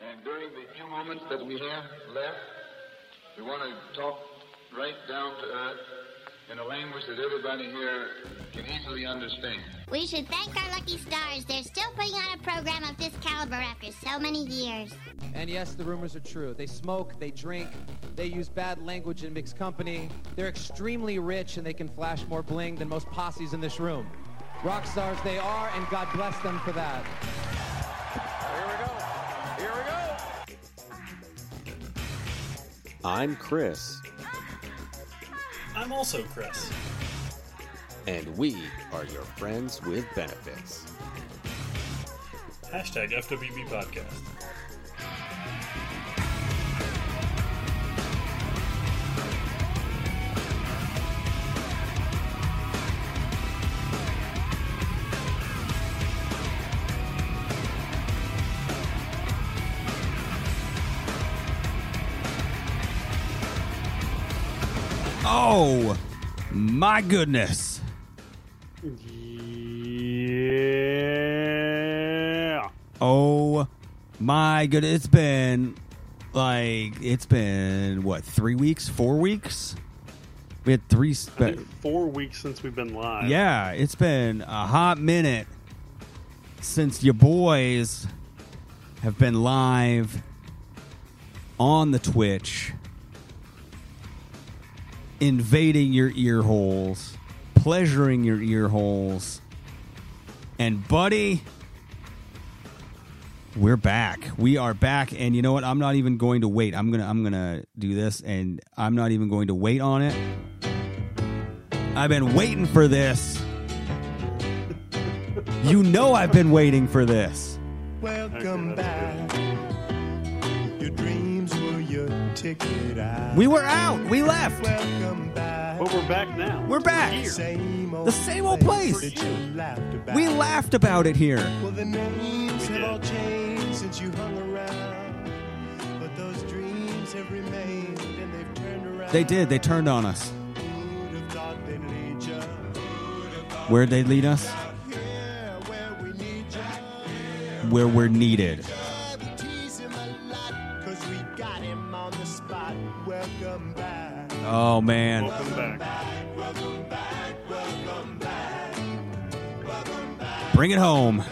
And during the few moments that we have left, we want to talk right down to earth in a language that everybody here can easily understand. We should thank our lucky stars. They're still putting on a program of this caliber after so many years. And yes, the rumors are true. They smoke, they drink, they use bad language and mixed company. They're extremely rich and they can flash more bling than most posses in this room. Rock stars they are, and God bless them for that. I'm Chris, I'm also Chris. and we are your friends with benefits. Hashtag FWB Podcast. Oh, my goodness. Yeah. Oh, my goodness. It's been like, it's been what, three weeks, four weeks? We had three. Spe- four weeks since we've been live. yeah, it's been a hot minute since your boys have been live on the Twitch, invading your ear holes, pleasuring your ear holes. And buddy, we're back. We are back and you know what? I'm not even going to wait. I'm to I'm to do this and I'm not even going to wait on it. I've been waiting for this. You know I've been waiting for this. Welcome back. Ticket out. We were out. We left. Welcome back. But we're back now. We're back. Here. Same old The same old place. that you laughed about. We laughed about it here. Well, the names We have all changed since you hung around. But those dreams have remained and they've turned around. They did. They turned on us. Who'd have thought they'd lead ya? Where'd they lead us? Where we need ya. Where we're needed. Oh man. Welcome back. Bring it home.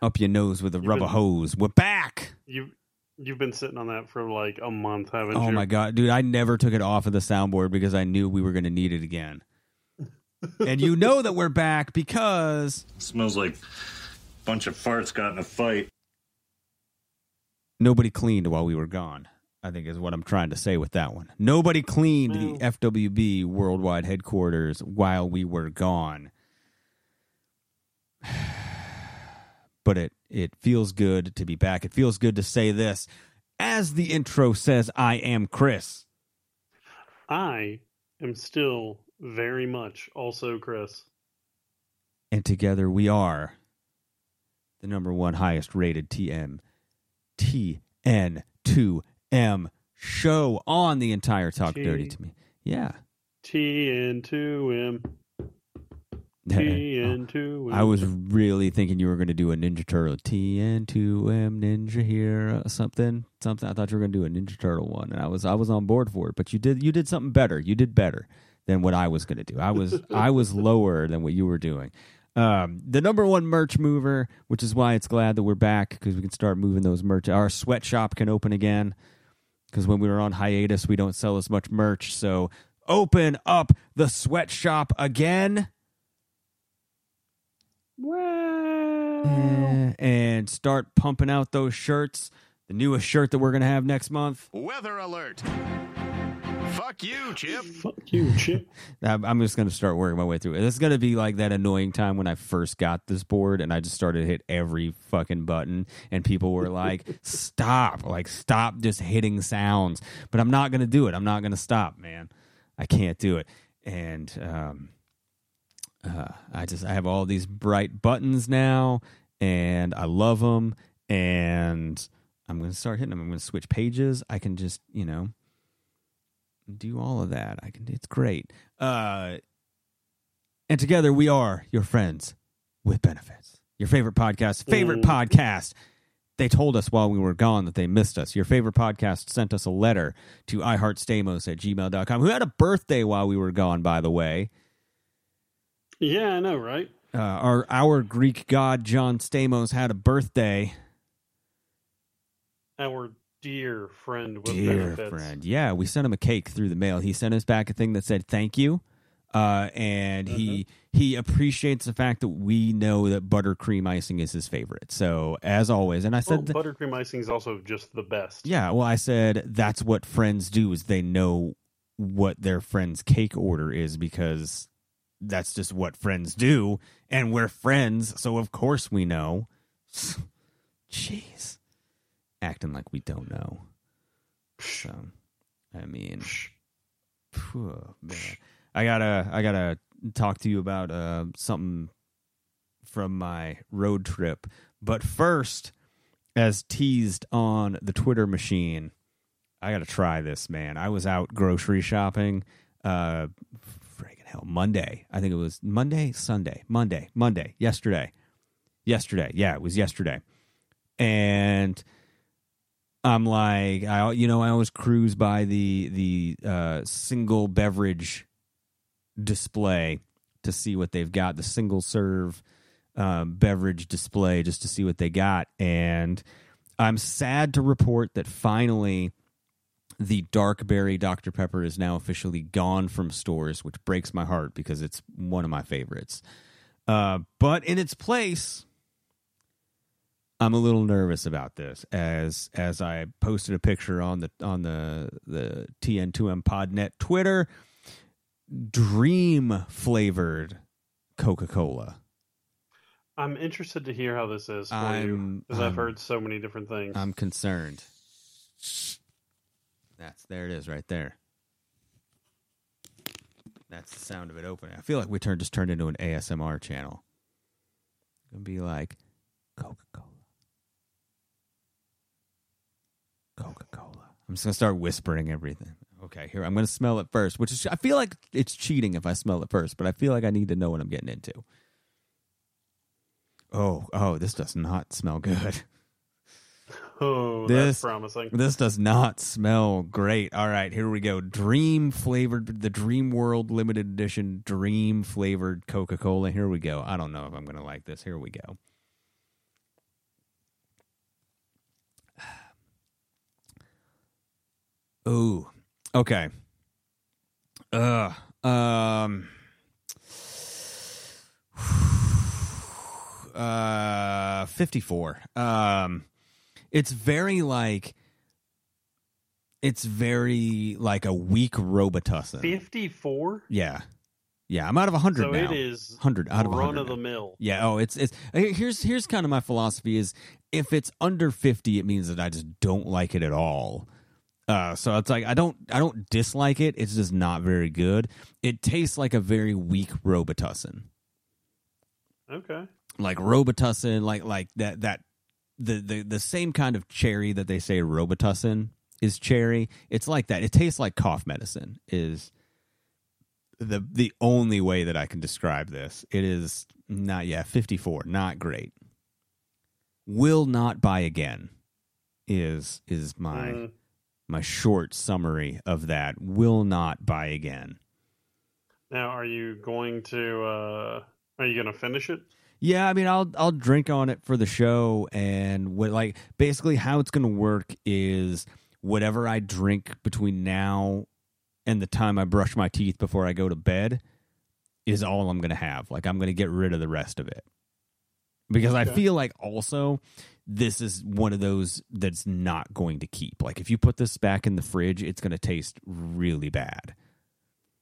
Up your nose with a rubber been- hose. We're back. You you've been sitting on that for like a month, haven't oh, you? Oh my god, dude! I never took it off of the soundboard because I knew we were going to need it again. and you know that we're back because Smells like a bunch of farts got in a fight. Nobody cleaned while we were gone. I think is what I'm trying to say with that one. Nobody cleaned the FWB worldwide headquarters while we were gone. But it it feels good to be back. It feels good to say this. As the intro says, I am Chris. I am still very much also Chris. And together we are the number one highest rated TM TN2M show on the entire Talk T- Dirty to Me. Yeah. T N two M. T N two M. I was really thinking you were going to do a Ninja Turtle TN2M Ninja here something something. I thought you were going to do a Ninja Turtle one, and I was I was on board for it. But you did you did something better. You did better than what I was going to do. I was I was lower than what you were doing. Um, the number one merch mover, which is why it's glad that we're back because we can start moving those merch. Our sweatshop can open again because when we were on hiatus, we don't sell as much merch. So open up the sweatshop again. Yeah, and start pumping out those shirts. The newest shirt that we're going to have next month. Weather alert. Fuck you, Chip. Fuck you, Chip. I'm I'm just going to start working my way through it. This is going to be like that annoying time when I first got this board and I just started to hit every fucking button and people were like, stop, like, stop just hitting sounds. But I'm not going to do it. I'm not going to stop, man. I can't do it. And, um, uh, I just I have all these bright buttons now, and I love them. And I'm going to start hitting them. I'm going to switch pages. I can just you know do all of that. I can. It's great. Uh, and together we are your friends with benefits. Your favorite podcast, favorite podcast. They told us while we were gone that they missed us. Your favorite podcast sent us a letter to iHeartStamos at gmail.com, who had a birthday while we were gone, by the way. Yeah, I know, right? Uh, our our Greek god John Stamos had a birthday. Our dear friend with Dear benefits. friend, yeah, we sent him a cake through the mail. He sent us back a thing that said thank you, uh, and he he appreciates the fact that we know that buttercream icing is his favorite. So as always, and I said, th- buttercream icing is also just the best. yeah, well, I said that's what friends do is they know what their friend's cake order is because that's just what friends do, and we're friends, so of course we know. Jeez, acting like we don't know. So, I mean, phew, I gotta, I gotta talk to you about uh, something from my road trip, but first, as teased on the Twitter machine, I gotta try this, man. I was out grocery shopping. Uh, friggin' hell, Monday. I think it was Monday, Sunday, Monday, Monday, yesterday, yesterday. Yeah, it was yesterday, and I'm like, I you know, I always cruise by the the uh, single beverage display to see what they've got, the single serve um, beverage display, just to see what they got, and I'm sad to report that finally the dark berry Dr. Pepper is now officially gone from stores, which breaks my heart because it's one of my favorites. Uh, but in its place, I'm a little nervous about this as as I posted a picture on the on the the TN2M Podnet Twitter. Dream flavored Coca Cola. I'm interested to hear how this is for I'm- because I've um, heard so many different things. I'm concerned. That's there it is right there. That's the sound of it opening. I feel like we turned just turned into an ASMR channel. Gonna be like Coca Cola. Coca Cola. I'm just gonna start whispering everything. Okay, here I'm gonna smell it first, which is I feel like it's cheating if I smell it first, but I feel like I need to know what I'm getting into. Oh, oh, this does not smell good. oh, this that's promising. This does not smell great. All right, here we go. Dream flavored, the Dream World limited edition Dream flavored Coca Cola. Here we go. I don't know if I'm going to like this. Here we go. Ooh, okay. Uh, um, uh, fifty-four. Um, it's very like it's very like a weak Robitussin. 54? Yeah, yeah. I'm out of hundred So now. it is hundred out of run 100 of the mill. Yeah. Oh, it's it's here's here's kind of my philosophy is if it's under fifty, it means that I just don't like it at all. Uh, so it's like I don't I don't dislike it. It's just not very good. It tastes like a very weak Robitussin Okay. like Robitussin, like like that that the the the same kind of cherry that they say Robitussin is cherry. It's like that. It tastes like cough medicine. Is the the only way that I can describe this. It is not yeah fifty four. Not great. Will not buy again. Is is my Mm. My short summary of that. Will not buy again. Now, are you going to? uh Are you going to finish it? Yeah, I mean, I'll I'll drink on it for the show, and what like basically how it's going to work is whatever I drink between now and the time I brush my teeth before I go to bed is all I'm going to have. Like I'm going to get rid of the rest of it because I feel like also this is one of those that's not going to keep. Like if you put this back in the fridge, it's going to taste really bad.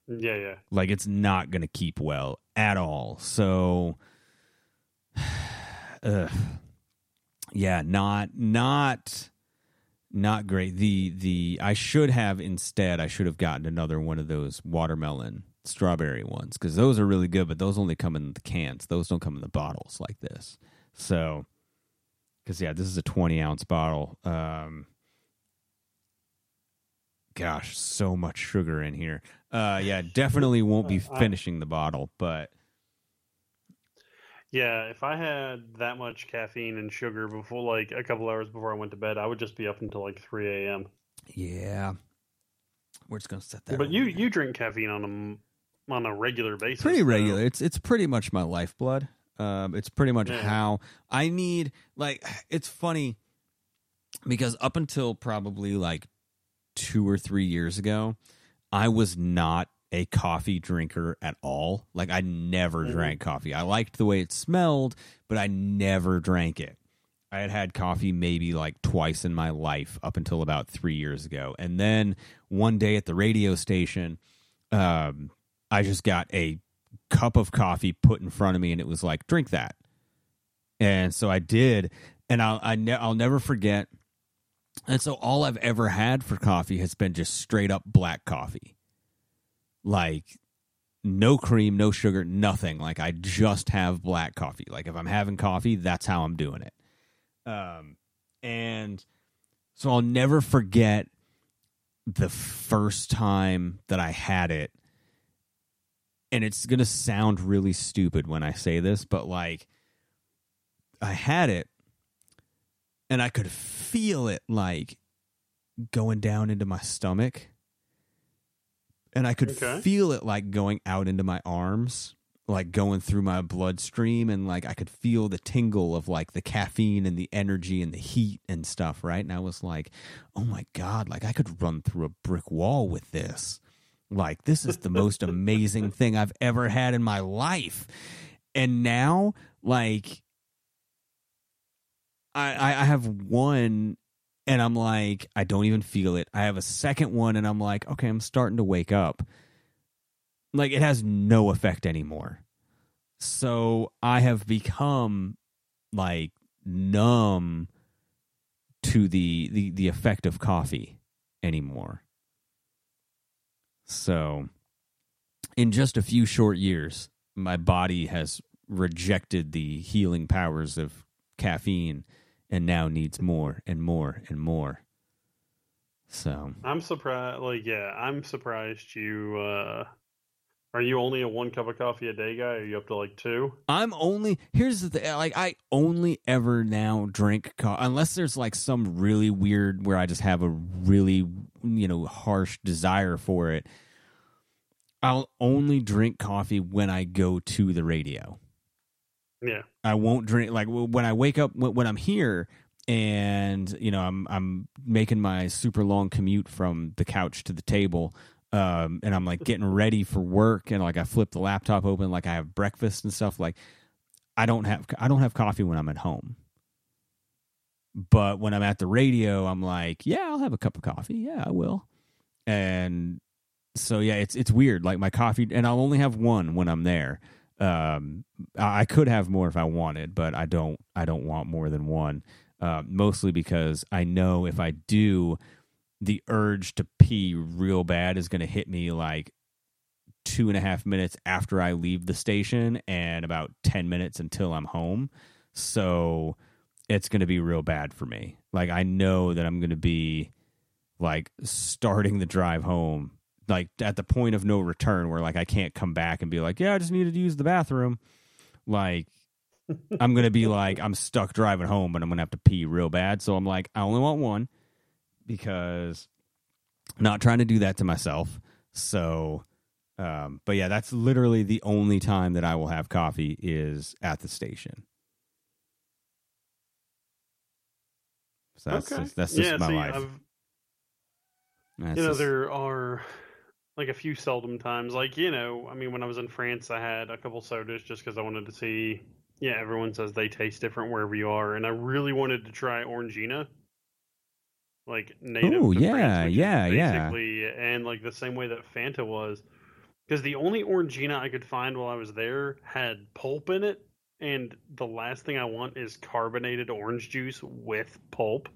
Yeah, yeah. like it's not going to keep well at all. So uh, yeah not not not great. The the i should have instead i should have gotten another one of those watermelon strawberry ones because those are really good but those only come in the cans. Those don't come in the bottles like this. So because yeah this is a 20 ounce bottle um gosh so much sugar in here uh yeah definitely won't be finishing the bottle but Yeah, if I had that much caffeine and sugar before, like a couple hours before I went to bed, I would just be up until like three a.m. Yeah. We're just gonna set that. But you you drink caffeine on a on a regular basis. pretty though. regular. It's it's pretty much my lifeblood. Um, it's pretty much Yeah. how I need. Like, it's funny because up until probably like two or three years ago, I was not a coffee drinker at all. Like, I never Mhm. drank coffee. I liked the way it smelled, but I never drank it. I had had coffee maybe like twice in my life up until about three years ago. And then one day at the radio station, um, I just got a cup of coffee put in front of me and it was like, drink that. And so I did. And I'll, I ne- I'll never forget. And so all I've ever had for coffee has been just straight up black coffee. Like, no cream, no sugar, nothing. Like I just have black coffee. Like if I'm having coffee, that's how I'm doing it. Um, and so I'll never forget the first time that I had it. And it's going to sound really stupid when I say this, but like I had it and I could feel it like going down into my stomach. And I could Okay. feel it like going out into my arms, like going through my bloodstream. And like I could feel the tingle of like the caffeine and the energy and the heat and stuff, right? And I was like, oh my God, like I could run through a brick wall with this. Like, this is the most amazing thing I've ever had in my life. And now, like, I, I have one and I'm like, I don't even feel it. I have a second one and I'm like, okay, I'm starting to wake up. Like it has no effect anymore. So I have become like numb to the the, the effect of coffee anymore. So in just a few short years, my body has rejected the healing powers of caffeine and now needs more and more and more. So I'm surprised. Like, yeah, I'm surprised you. uh Are you only a one cup of coffee a day guy? Are you up to like two? I'm only here's the thing like I only ever now drink coffee unless there's like some really weird where I just have a really you know harsh desire for it. I'll only drink coffee when I go to the radio. Yeah. I won't drink like when I wake up when, when I'm here and you know I'm I'm making my super long commute from the couch to the table um and I'm like getting ready for work and like I flip the laptop open like I have breakfast and stuff like I don't have I don't have coffee when I'm at home. But when I'm at the radio, I'm like, yeah, I'll have a cup of coffee. Yeah, I will. And so yeah, it's it's weird. Like my coffee and I'll only have one when I'm there um i could have more if i wanted but i don't i don't want more than one uh, mostly because i know if i do the urge to pee real bad is going to hit me like two and a half minutes after i leave the station and about 10 minutes until i'm home so it's going to be real bad for me like i know that i'm going to be like starting the drive home like at the point of no return where like I can't come back and be like, yeah, I just needed to use the bathroom. Like I'm gonna be like I'm stuck driving home, but I'm gonna have to pee real bad. So I'm like, I only want one because I'm not trying to do that to myself. So, um, but yeah, that's literally the only time that I will have coffee is at the station. So that's okay. just, that's just yeah, my see, life. You know, just- there are like a few seldom times. Like, you know, I mean, when I was in France, I had a couple sodas just because I wanted to see. Yeah, everyone says they taste different wherever you are, and I really wanted to try Orangina, like native. To yeah, France, yeah, yeah. basically, and like the same way that Fanta was, because the only Orangina I could find while I was there had pulp in it, and the last thing I want is carbonated orange juice with pulp.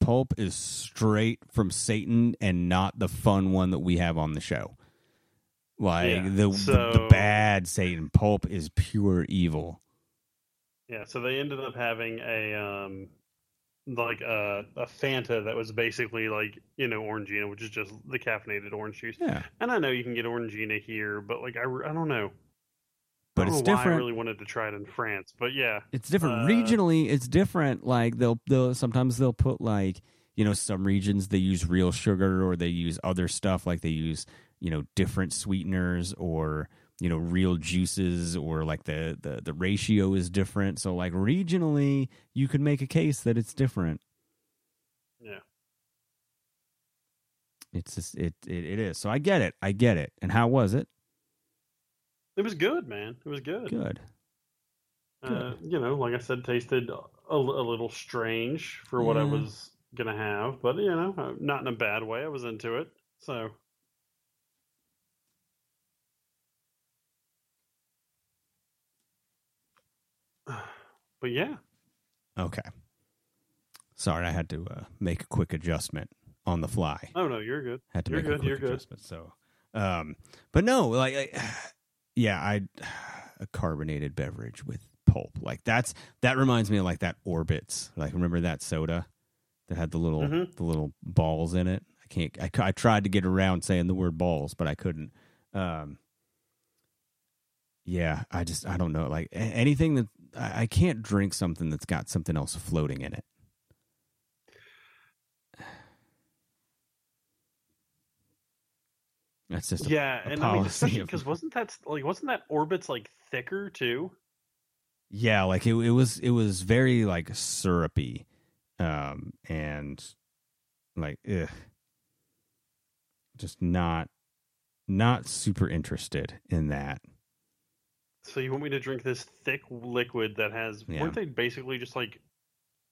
pulp is straight from Satan and not the fun one that we have on the show. Like Yeah, the, the the bad Satan pulp is pure evil. Yeah, so they ended up having a um like a a Fanta that was basically like you know Orangina, which is just the caffeinated orange juice. Yeah, And I know you can get Orangina here, but like I, I don't know. But it's why I really wanted to try it in France, but yeah, It's different Uh, regionally. It's different. Like they'll they'll sometimes they'll put like you know some regions they use real sugar or they use other stuff like they use you know different sweeteners or you know real juices or like the the the ratio is different. So like regionally, you could make a case that it's different. yeah. It's just it it, it is. So I get it. I get it. And how was it? It was good, man. It was good. Good. Uh, you know, like I said, tasted a, a little strange for what I was gonna have, but you know, uh, not in a bad way. I was into it, so but yeah, Okay. Sorry, I had to uh, make a quick adjustment on the fly. oh no, you're good. had to You're make a quick You're good. adjustment. So, um, but no, like, I, yeah, I a carbonated beverage with pulp, like that's that reminds me of like that Orbitz. Like, remember that soda that had the little Mhm. the little balls in it? I can't. I, I tried to get around saying the word balls, but I couldn't. Um, yeah, I just I don't know. Like anything that I, I can't drink something that's got something else floating in it. That's just a, Yeah, a and I mean, especially of- because wasn't that like wasn't that Orbitz like thicker too? yeah, like it, it was it was very like syrupy, um, and like ugh, just not not super interested in that. So you want me to drink this thick liquid that has Yeah. weren't they basically just like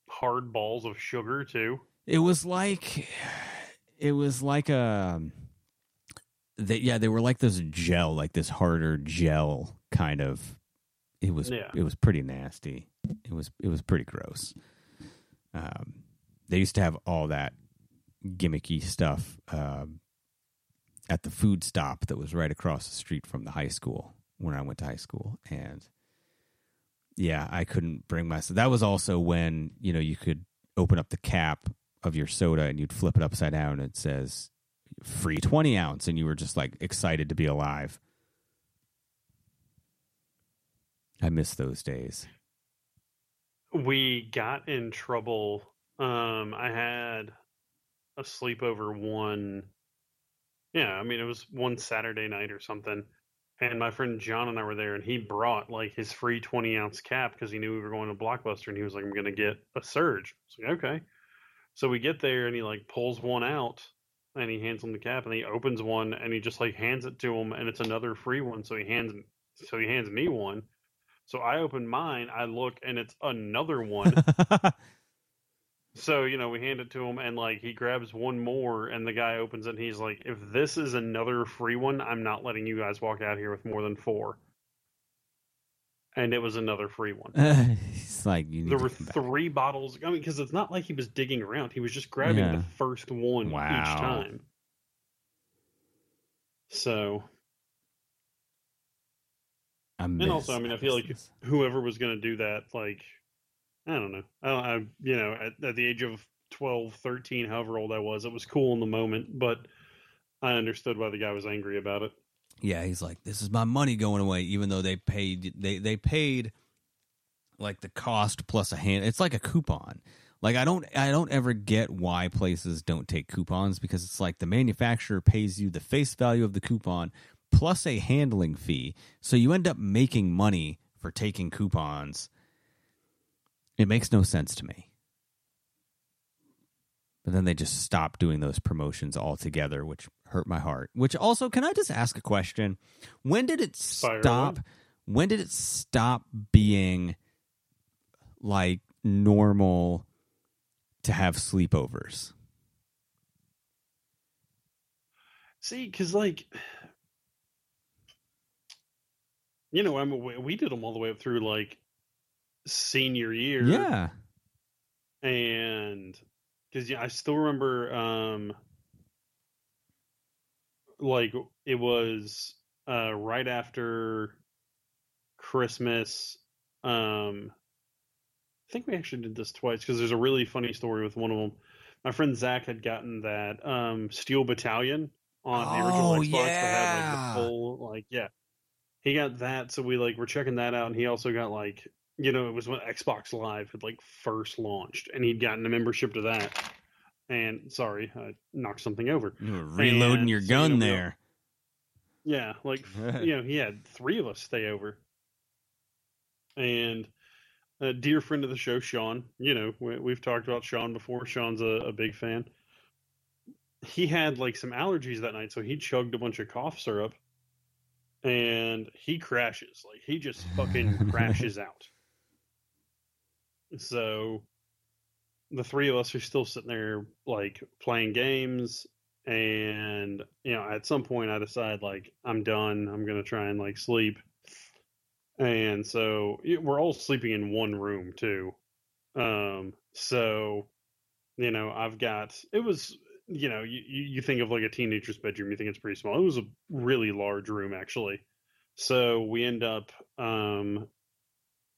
hard balls of sugar too? It was like it was like a they, yeah, they were like this gel, like this harder gel kind of. It was Yeah. it was pretty nasty. It was it was pretty gross. Um, they used to have all that gimmicky stuff um, at the food stop that was right across the street from the high school when I went to high school, and yeah, I couldn't bring myself. That was also when you know you could open up the cap of your soda and you'd flip it upside down and it says free 20 ounce and you were just like excited to be alive i miss those days We got in trouble. Um, I had a sleepover one. Yeah, I mean it was one Saturday night or something, and my friend John and I were there, and he brought like his free twenty ounce cap because he knew we were going to Blockbuster, and he was like, "I'm going to get a surge." I like, "Okay." So we get there, and he like pulls one out, and he hands him the cap, and he opens one, and he just like hands it to him, and it's another free one. So he hands, so he hands me one. So I open mine, I look, and it's another one. So, you know, we hand it to him and like he grabs one more and the guy opens it and he's like, if this is another free one, I'm not letting you guys walk out here with more than four. And it was another free one. it's like you need There to were three bottles. I mean, because it's not like he was digging around. He was just grabbing Yeah. the first one Wow. each time. So, I and also, I mean, I feel like whoever was going to do that, like, I don't know. I, I you know, at, at the age of 12, 13, however old I was, it was cool in the moment, but I understood why the guy was angry about it. Yeah he's like this is my money going away even though they paid they they paid like the cost plus a hand it's like a coupon. Like i don't i don't ever get why places don't take coupons because it's like the manufacturer pays you the face value of the coupon plus a handling fee so you end up making money for taking coupons. It makes no sense to me but then they just stopped doing those promotions altogether which hurt my heart. Which also can i just ask a question? When did it Fire stop? When did it stop being like normal to have sleepovers? See, because, like, you know, I mean, we did them all the way up through, like, senior year. yeah. And because yeah, I still remember, um, like it was uh, right after Christmas. Um, I think we actually did this twice because there's a really funny story with one of them. My friend Zach had gotten that um, Steel Battalion on the original Oh, Xbox that had like the full like yeah. he got that, so we like were checking that out, and he also got like you know it was when Xbox Live had like first launched, and he'd gotten a membership to that. And sorry, I knocked something over. You were reloading And your so, gun you know, there. Yeah, like you know, he had three of us stay over, and a dear friend of the show, Sean. You know, we, we've talked about Sean before. Sean's a, a big fan. He had like some allergies that night, so he chugged a bunch of cough syrup, and he crashes. Like he just fucking crashes out. So, the three of us are still sitting there like playing games and you know at some point i decide like i'm done i'm gonna try and like sleep. And so we're all sleeping in one room too. Um so you know i've got it was you know you you think of like a teenager's bedroom you think it's pretty small. It was a really large room actually. So we end up um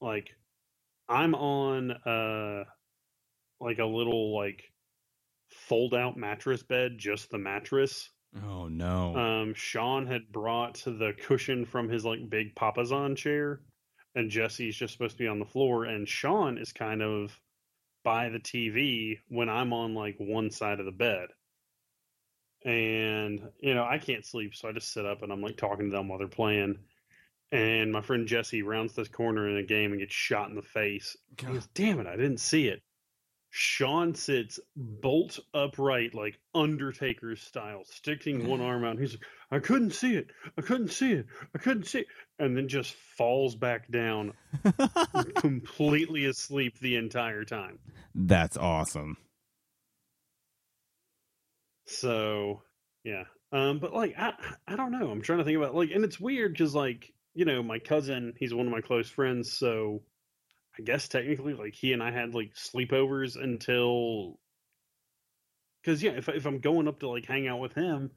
like i'm on uh like a little like fold out mattress bed, just the mattress. Oh no. Um, Sean had brought the cushion from his like big papasan chair, and Jesse's just supposed to be on the floor, and Sean is kind of by the TV when I'm on like one side of the bed. And you know, I can't sleep, so I just sit up and I'm like talking to them while they're playing. And my friend Jesse rounds this corner in a game and gets shot in the face. He goes, "Damn it, I didn't see it." Sean sits bolt upright, like Undertaker style, sticking one arm out. He's like, I couldn't see it. I couldn't see it. I couldn't see it. And then just falls back down, completely asleep the entire time. That's awesome. So, yeah. Um, but like, I, I don't know. I'm trying to think about like, and it's weird because like, you know, my cousin, he's one of my close friends. So I guess technically, like, he and I had like sleepovers until, because yeah, if if I'm going up to like hang out with him,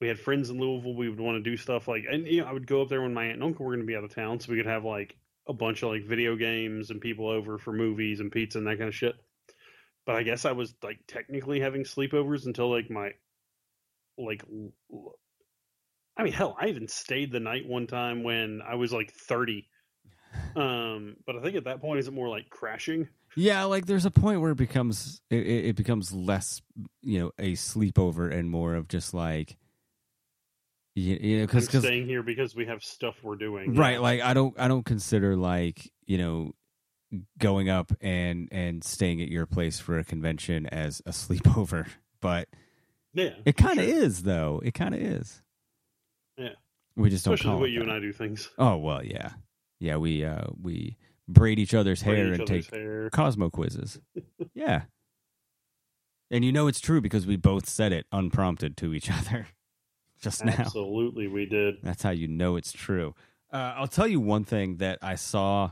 we had friends in Louisville. We would want to do stuff like, and you know, I would go up there when my aunt and uncle were going to be out of town, so we could have like a bunch of like video games and people over for movies and pizza and that kind of shit. But I guess I was like technically having sleepovers until like my like I mean hell, I even stayed the night one time when I was like 30. Um, but I think at that point is it more like crashing? Yeah, like there's a point where it becomes it, it becomes less, you know, a sleepover and more of just like, you, you know, because staying here because we have stuff we're doing. right, like I don't I don't consider like you know going up and and staying at your place for a convention as a sleepover, but Yeah. it kind of sure. is though. It kind of is. We just don't Especially call the way you that. and I do things. Oh well, yeah, yeah. We uh we braid each other's Braid hair each and other's take hair. Cosmo quizzes. yeah, and you know it's true because we both said it unprompted to each other just now. Absolutely, we did. That's how you know it's true. Uh, I'll tell you one thing that I saw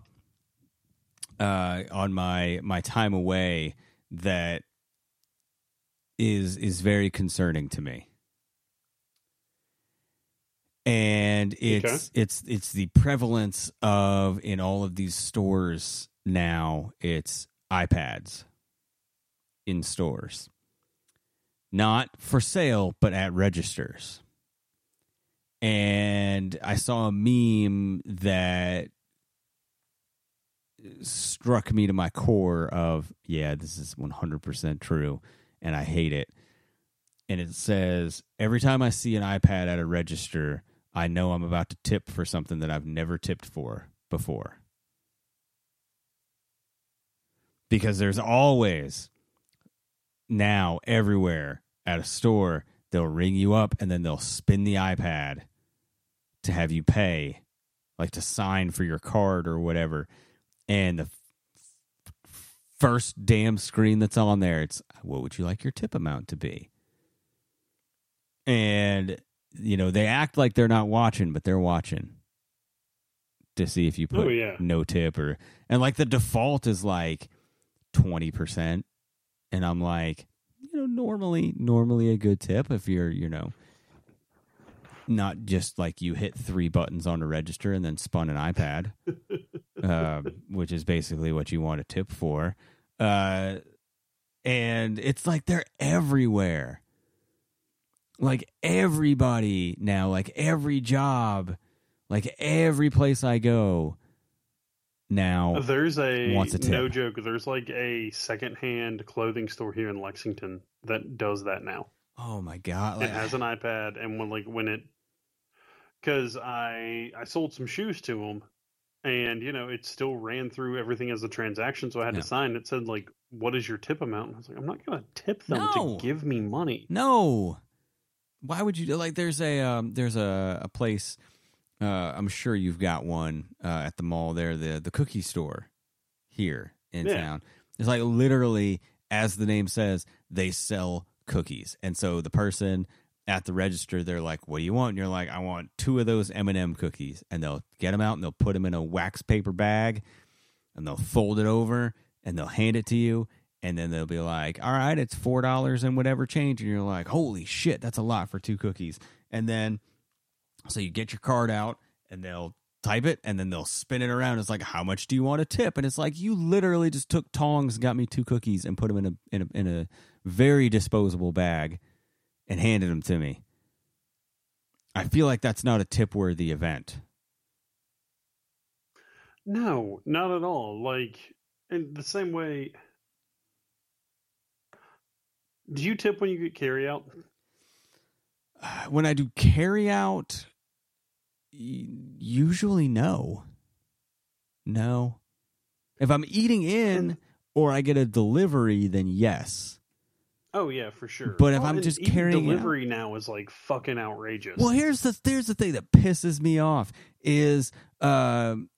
uh, on my my time away that is is very concerning to me, and it's it's it's the prevalence of in all of these stores now. It's iPads in stores, not for sale, but at registers. And I saw a meme that struck me to my core of yeah this is 100% true and I hate it. And it says every time I see an iPad at a register I know I'm about to tip for something that I've never tipped for before because there's always now everywhere at a store they'll ring you up and then they'll spin the iPad to have you pay, like to sign for your card or whatever. And the first damn screen that's on there, it's what would you like your tip amount to be? And, you know, they act like they're not watching, but they're watching to see if you put Oh, yeah. no tip or, and like the default is like 20%. And I'm like, you know, normally, normally a good tip if you're, you know, not just like you hit three buttons on a register and then spun an iPad, uh, which is basically what you want a tip for. Uh, and it's like they're everywhere. Like everybody now, like every job, Like every place I go now. There's a a no joke. There's like a secondhand clothing store here in Lexington that does that now. Oh my god! it has an iPad, and when like when it, because I I sold some shoes to him, and you know it still ran through everything as a transaction, so I had Yeah. to sign. It said like, "What is your tip amount?" And I was like, "I'm not gonna tip them No. to give me money." No. Why would you do like there's a um there's a, a place uh I'm sure you've got one uh at the mall there, the the cookie store here in Yeah. town. It's like literally as the name says, they sell cookies. And so the person at the register they're like, "What do you want?" And you're like, "I want two of those M&M cookies." And they'll get them out and they'll put them in a wax paper bag and they'll fold it over and they'll hand it to you and then they'll be like, "All right, it's four dollars and whatever change," and you're like, "Holy shit, that's a lot for two cookies." And then, so you get your card out, and they'll type it, and then they'll spin it around. It's like, "How much do you want to tip?" And it's like, you literally just took tongs, got me two cookies, and put them in a in a in a very disposable bag, and handed them to me. I feel like that's not a tip worthy event. No, not at all. Like in the same way. Do you tip when you get carry out? when I do carry out, usually no. No. If I'm eating in or I get a delivery, then yes. Oh yeah, for sure. But if Well, I'm just carrying out- delivery now is like fucking outrageous. Well, here's the here's the thing that pisses me off is um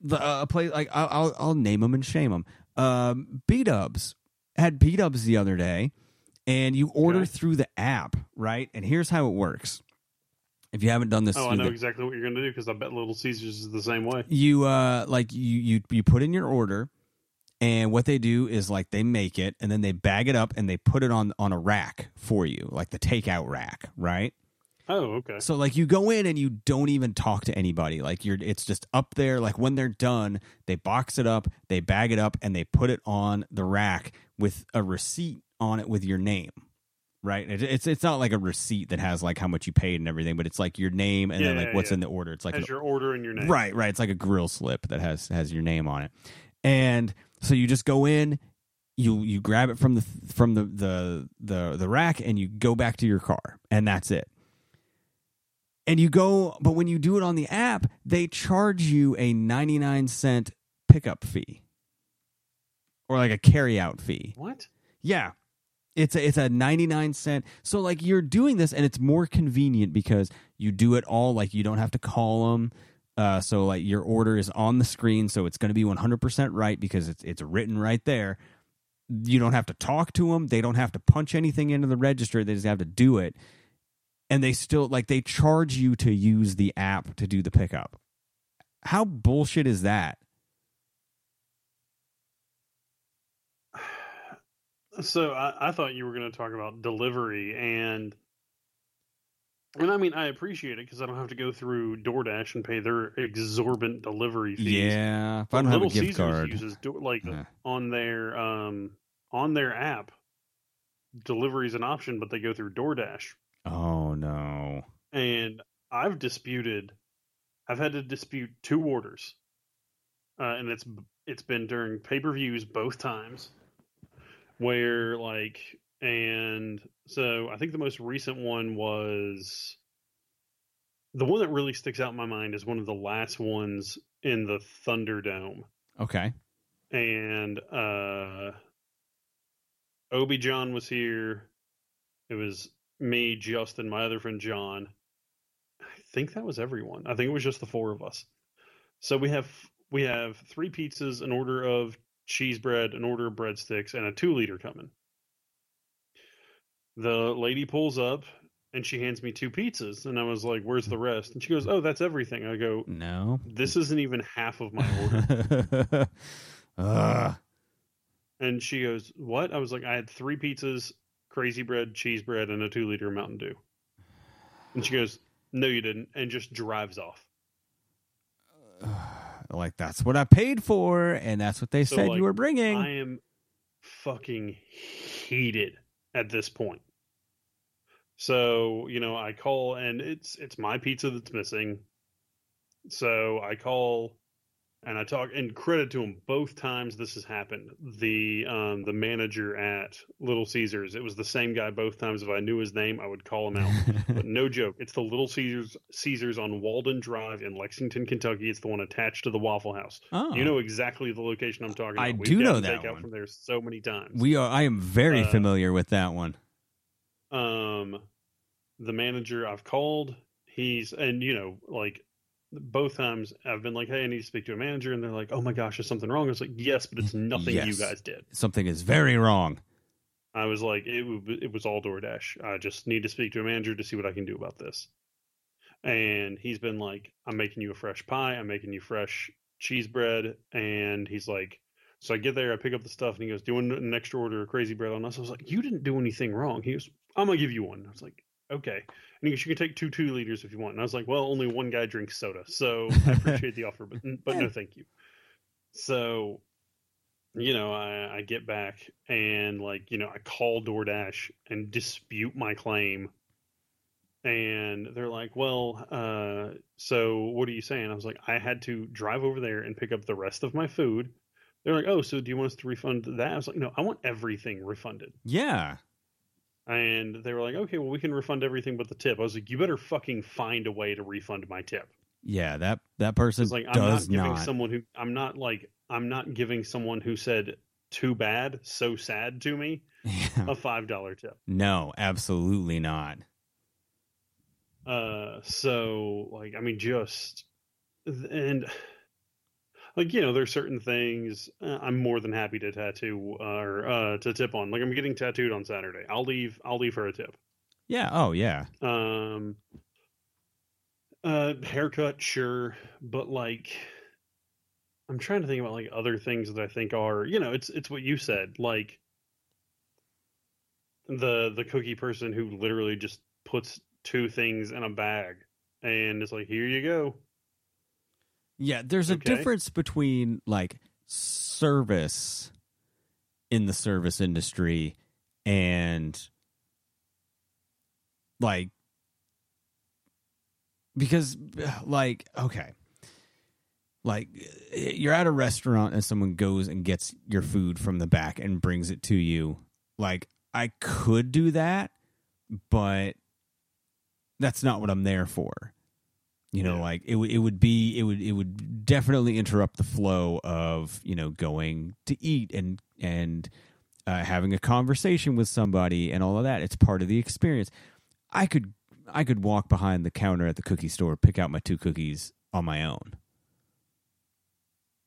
the uh, a place like I'll, I'll I'll name them and shame them. Um, B Dubs had B Dubs the other day, and you order Okay. through the app, right? And here's how it works. If you haven't done this, oh, I know the, exactly what you're going to do because I bet Little Caesars is the same way. you uh like you you you put in your order and what they do is like they make it and then they bag it up and they put it on on a rack for you like the takeout rack right Oh, okay. so like you go in and you don't even talk to anybody like you're it's just up there like when they're done they box it up they bag it up and they put it on the rack with a receipt on it with your name right It- it's it's not like a receipt that has like how much you paid and everything but it's like your name and then Yeah, like what's yeah. in the order it's like an your order and your name. Right, right. It's like a grill slip that has has your name on it, and so you just go in, you you grab it from the from the the the, the rack, and you go back to your car, and that's it. And you go, but when you do it on the app, they charge you a ninety nine cent pickup fee, or like a carry out fee. What? Yeah. It's a, it's a 99 cent. So like you're doing this and it's more convenient because you do it all like you don't have to call them. Uh, so like your order is on the screen so it's going to be 100% right because it's it's written right there. You don't have to talk to them. They don't have to punch anything into the register. They just have to do it. And they still like they charge you to use the app to do the pickup. How bullshit is that? So I, I thought you were going to talk about delivery and and I mean I appreciate it because I don't have to go through DoorDash and pay their exorbitant delivery fees. Yeah, if I But don't have a Little gift Caesars card. uses like Yeah. on their um on their app delivery is an option, but they go through DoorDash. Oh no. and I've disputed. I've had to dispute two orders, uh, and it's it's been during pay per views both times, where like, and so I think the most recent one was the one that really sticks out in my mind is one of the last ones in the Thunderdome, Okay. and uh, Obi John was here. It was me, Justin, my other friend John. I think that was everyone. I think it was just the four of us. So we have we have three pizzas, an order of cheese bread, an order of breadsticks, and a two liter coming. The lady pulls up and she hands me two pizzas, and I was like, "Where's the rest?" And she goes, "Oh, that's everything." I go, No. "This isn't even half of my order." Ugh. And she goes, "What?" I was like, "I had three pizzas, crazy bread, cheese bread, and a two liter Mountain Dew." And she goes, "No, you didn't," and just drives off. like that's what I paid for, and that's what they So, said like, you were bringing. I am fucking heated at this point. So you know, I call and it's it's my pizza that's missing. So I call and I talk and credit to him both times this has happened. The um the manager at Little Caesars, it was the same guy both times. If I knew his name, I would call him out. but no joke, it's the Little Caesars Caesars on Walden Drive in Lexington, Kentucky. It's the one attached to the Waffle House. Oh. You know exactly the location I'm talking about. I We've do know that one. from there so many times. we are. I am very Uh, familiar with that one. um the manager I've called, he's and you know, like both times I've been like, Hey, I need to speak to a manager and they're like, Oh my gosh, is something wrong? I was like, Yes, but it's nothing you guys did. Something is very wrong. I was like, it, it was all DoorDash. I just need to speak to a manager to see what I can do about this. And he's been like, I'm making you a fresh pie. I'm making you fresh cheese bread. And he's like, so I get there, I pick up the stuff, and he goes, doing an extra order of crazy bread on us. I was like, you didn't do anything wrong. He goes, I'm gonna give you one. I was like, okay. And he goes, you can take two two liters if you want. And I was like, well, only one guy drinks soda, so I appreciate the offer, but but no, thank you. So you know, I, I get back and like, you know, I call DoorDash and dispute my claim. And they're like, well, uh, so what are you saying? I was like, I had to drive over there and pick up the rest of my food. They're like, oh, so do you want us to refund that? I was like, no, I want everything refunded. Yeah. And they were like, okay, well, we can refund everything but the tip. I was like, you better fucking find a way to refund my tip. Yeah. That that person like I'm does not giving not. someone who I'm not like I'm not giving someone who said too bad, so sad to me Yeah. a five dollar tip. No, absolutely not. Uh, so like I mean, just and like you know, there's certain things uh, I'm more than happy to tattoo uh, or uh, to tip on. Like I'm getting tattooed on Saturday. I'll leave. I'll leave her a tip. Yeah. Oh yeah. Um, uh, haircut, sure, but like, I'm trying to think about like other things that I think are, you know, it's it's what you said, like the the cookie person who literally just puts two things in a bag and it's like, here you go. Yeah, there's a Okay. difference between like service in the service industry and like because like okay. Like eh, you're at a restaurant and someone goes and gets your food from the back and brings it to you. Like I could do that but that's not what I'm there for you know Yeah. like it would it would be it would it would definitely interrupt the flow of you know going to eat and and uh, having a conversation with somebody and all of that. It's part of the experience. I could i could walk behind the counter at the cookie store pick out my two cookies on my own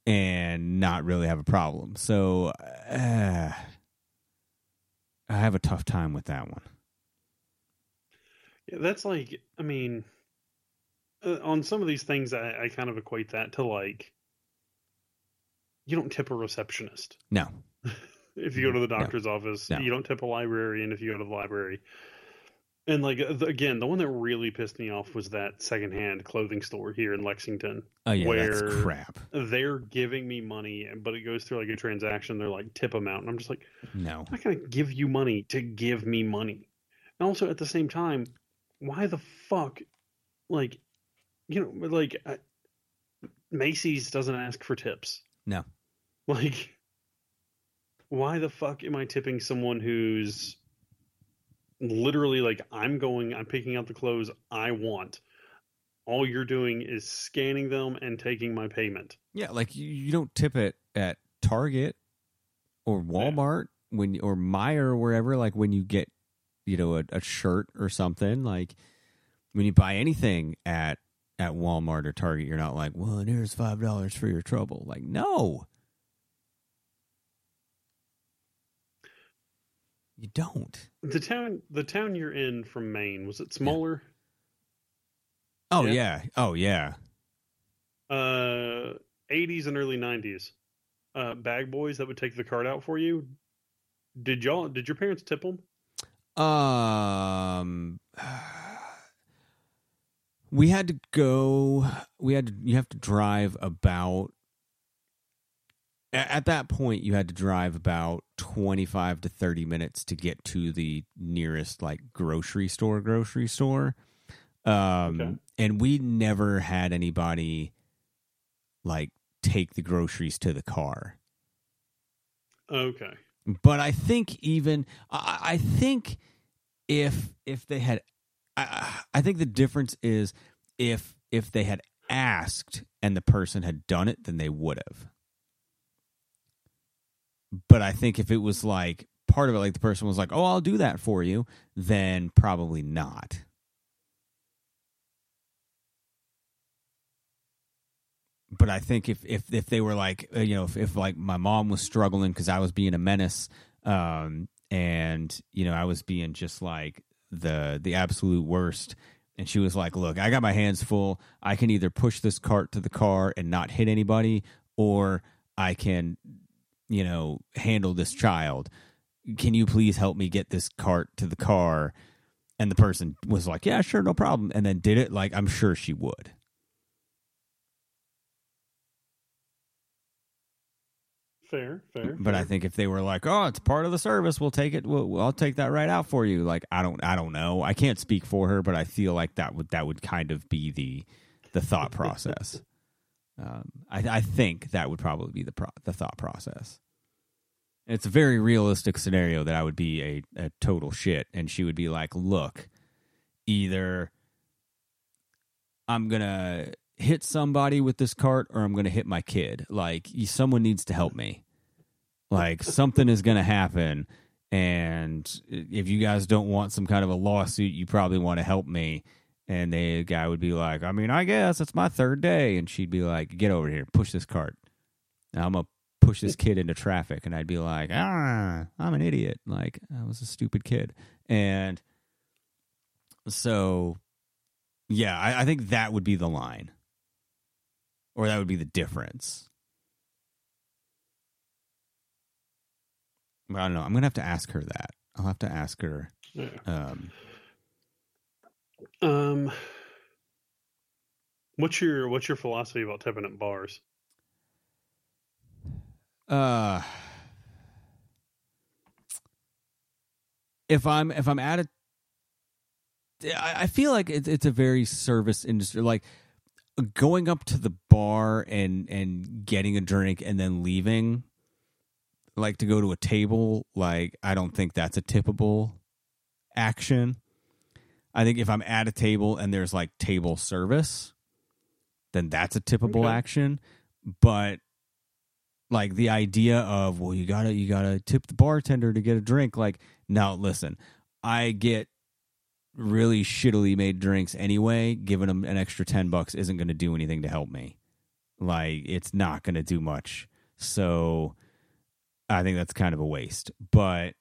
and not really have a problem. So uh, i have a tough time with that one. Yeah, that's like, I mean, uh, on some of these things, I, I kind of equate that to like, you don't tip a receptionist. no if you go to the No. doctor's office. No. You don't tip a librarian if you go to the library. And like uh, the, again, the one that really pissed me off was that secondhand clothing store here in Lexington. oh yeah that's crap They're giving me money, but it goes through like a transaction. They're like tip amount, and I'm just like, no I'm not gonna give you money to give me money. And also at the same time, why the fuck, like, you know, like uh, Macy's doesn't ask for tips. No. Like, why the fuck am I tipping someone who's literally like, I'm going, I'm picking out the clothes I want. All you're doing is scanning them and taking my payment. Yeah, like you, you don't tip it at Target or Walmart when or Meijer or wherever. Like when you get, you know, a, a shirt or something. Like when you buy anything at at Walmart or Target, you're not like, well, and here's five dollars for your trouble. Like, no, you don't. The town, the town you're in from Maine, was it smaller? Oh Yeah. yeah, oh yeah. uh 80s and early 90s uh bag boys that would take the card out for you did y'all did your parents tip them Um, we had to go. We had to. You have to drive about. At that point, you had to drive about twenty-five to thirty minutes to get to the nearest like grocery store. Grocery store. Um, Okay. and we never had anybody like take the groceries to the car. Okay. But I think even I, I think if if they had, I, think the difference is if if they had asked and the person had done it, then they would have. But I think if it was like part of it, like the person was like, "Oh, I'll do that for you," then probably not. but I think if if if they were like uh, you know if, if like my mom was struggling because I was being a menace, um, and you know I was being just like the the absolute worst, and she was like, "Look, I got my hands full. I can either push this cart to the car and not hit anybody, or I can, you know, handle this child. Can you please help me get this cart to the car?" And the person was like, "Yeah, sure, no problem," and then did it. Like I'm sure she would. Fair, fair. But I think if they were like, "Oh, it's part of the service, we'll take it. We'll, I'll take that right out for you." Like, I don't, I don't know. I can't speak for her, but I feel like that would that would kind of be the the thought process. um, I, I think that would probably be the pro- the thought process. It's a very realistic scenario that I would be a, a total shit, and she would be like, "Look, either I'm gonna hit somebody with this cart or I'm going to hit my kid. Like someone needs to help me. Like something is going to happen and if you guys don't want some kind of a lawsuit, you probably want to help me. And the guy would be like, "I mean, I guess it's my third day." And she'd be like, "Get over here, push this cart." And I'm gonna push this kid into traffic, and I'd be like, "Ah, I'm an idiot. Like I was a stupid kid." And so, yeah, I, I think that would be the line or that would be the difference. But I don't know. I'm gonna have to ask her that. I'll have to ask her. Yeah. Um, Um, what's your what's your philosophy about tipping at bars? uh, if I'm if I'm at a, I I feel like it's it's a very service industry. Like going up to the bar and and getting a drink and then leaving like to go to a table like i don't think that's a tippable action i think if i'm at a table and there's like table service then that's a tippable Okay. action but like the idea of well you gotta you gotta tip the bartender to get a drink like now listen i get really shittily made drinks anyway, giving them an extra 10 bucks isn't going to do anything to help me. Like, it's not going to do much. So I think that's kind of a waste. But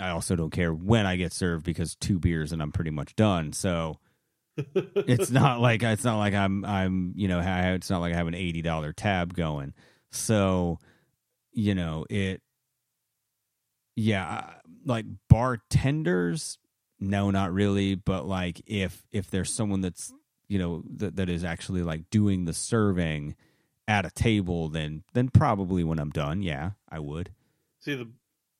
I also don't care when I get served because two beers and I'm pretty much done. So it's not like it's not like I'm I'm you know it's not like I have an eighty dollar tab going. So you know it. Yeah, like bartenders, no, not really. But like if if there's someone that's you know that that is actually like doing the serving at a table, then then probably when I'm done, yeah, I would. See the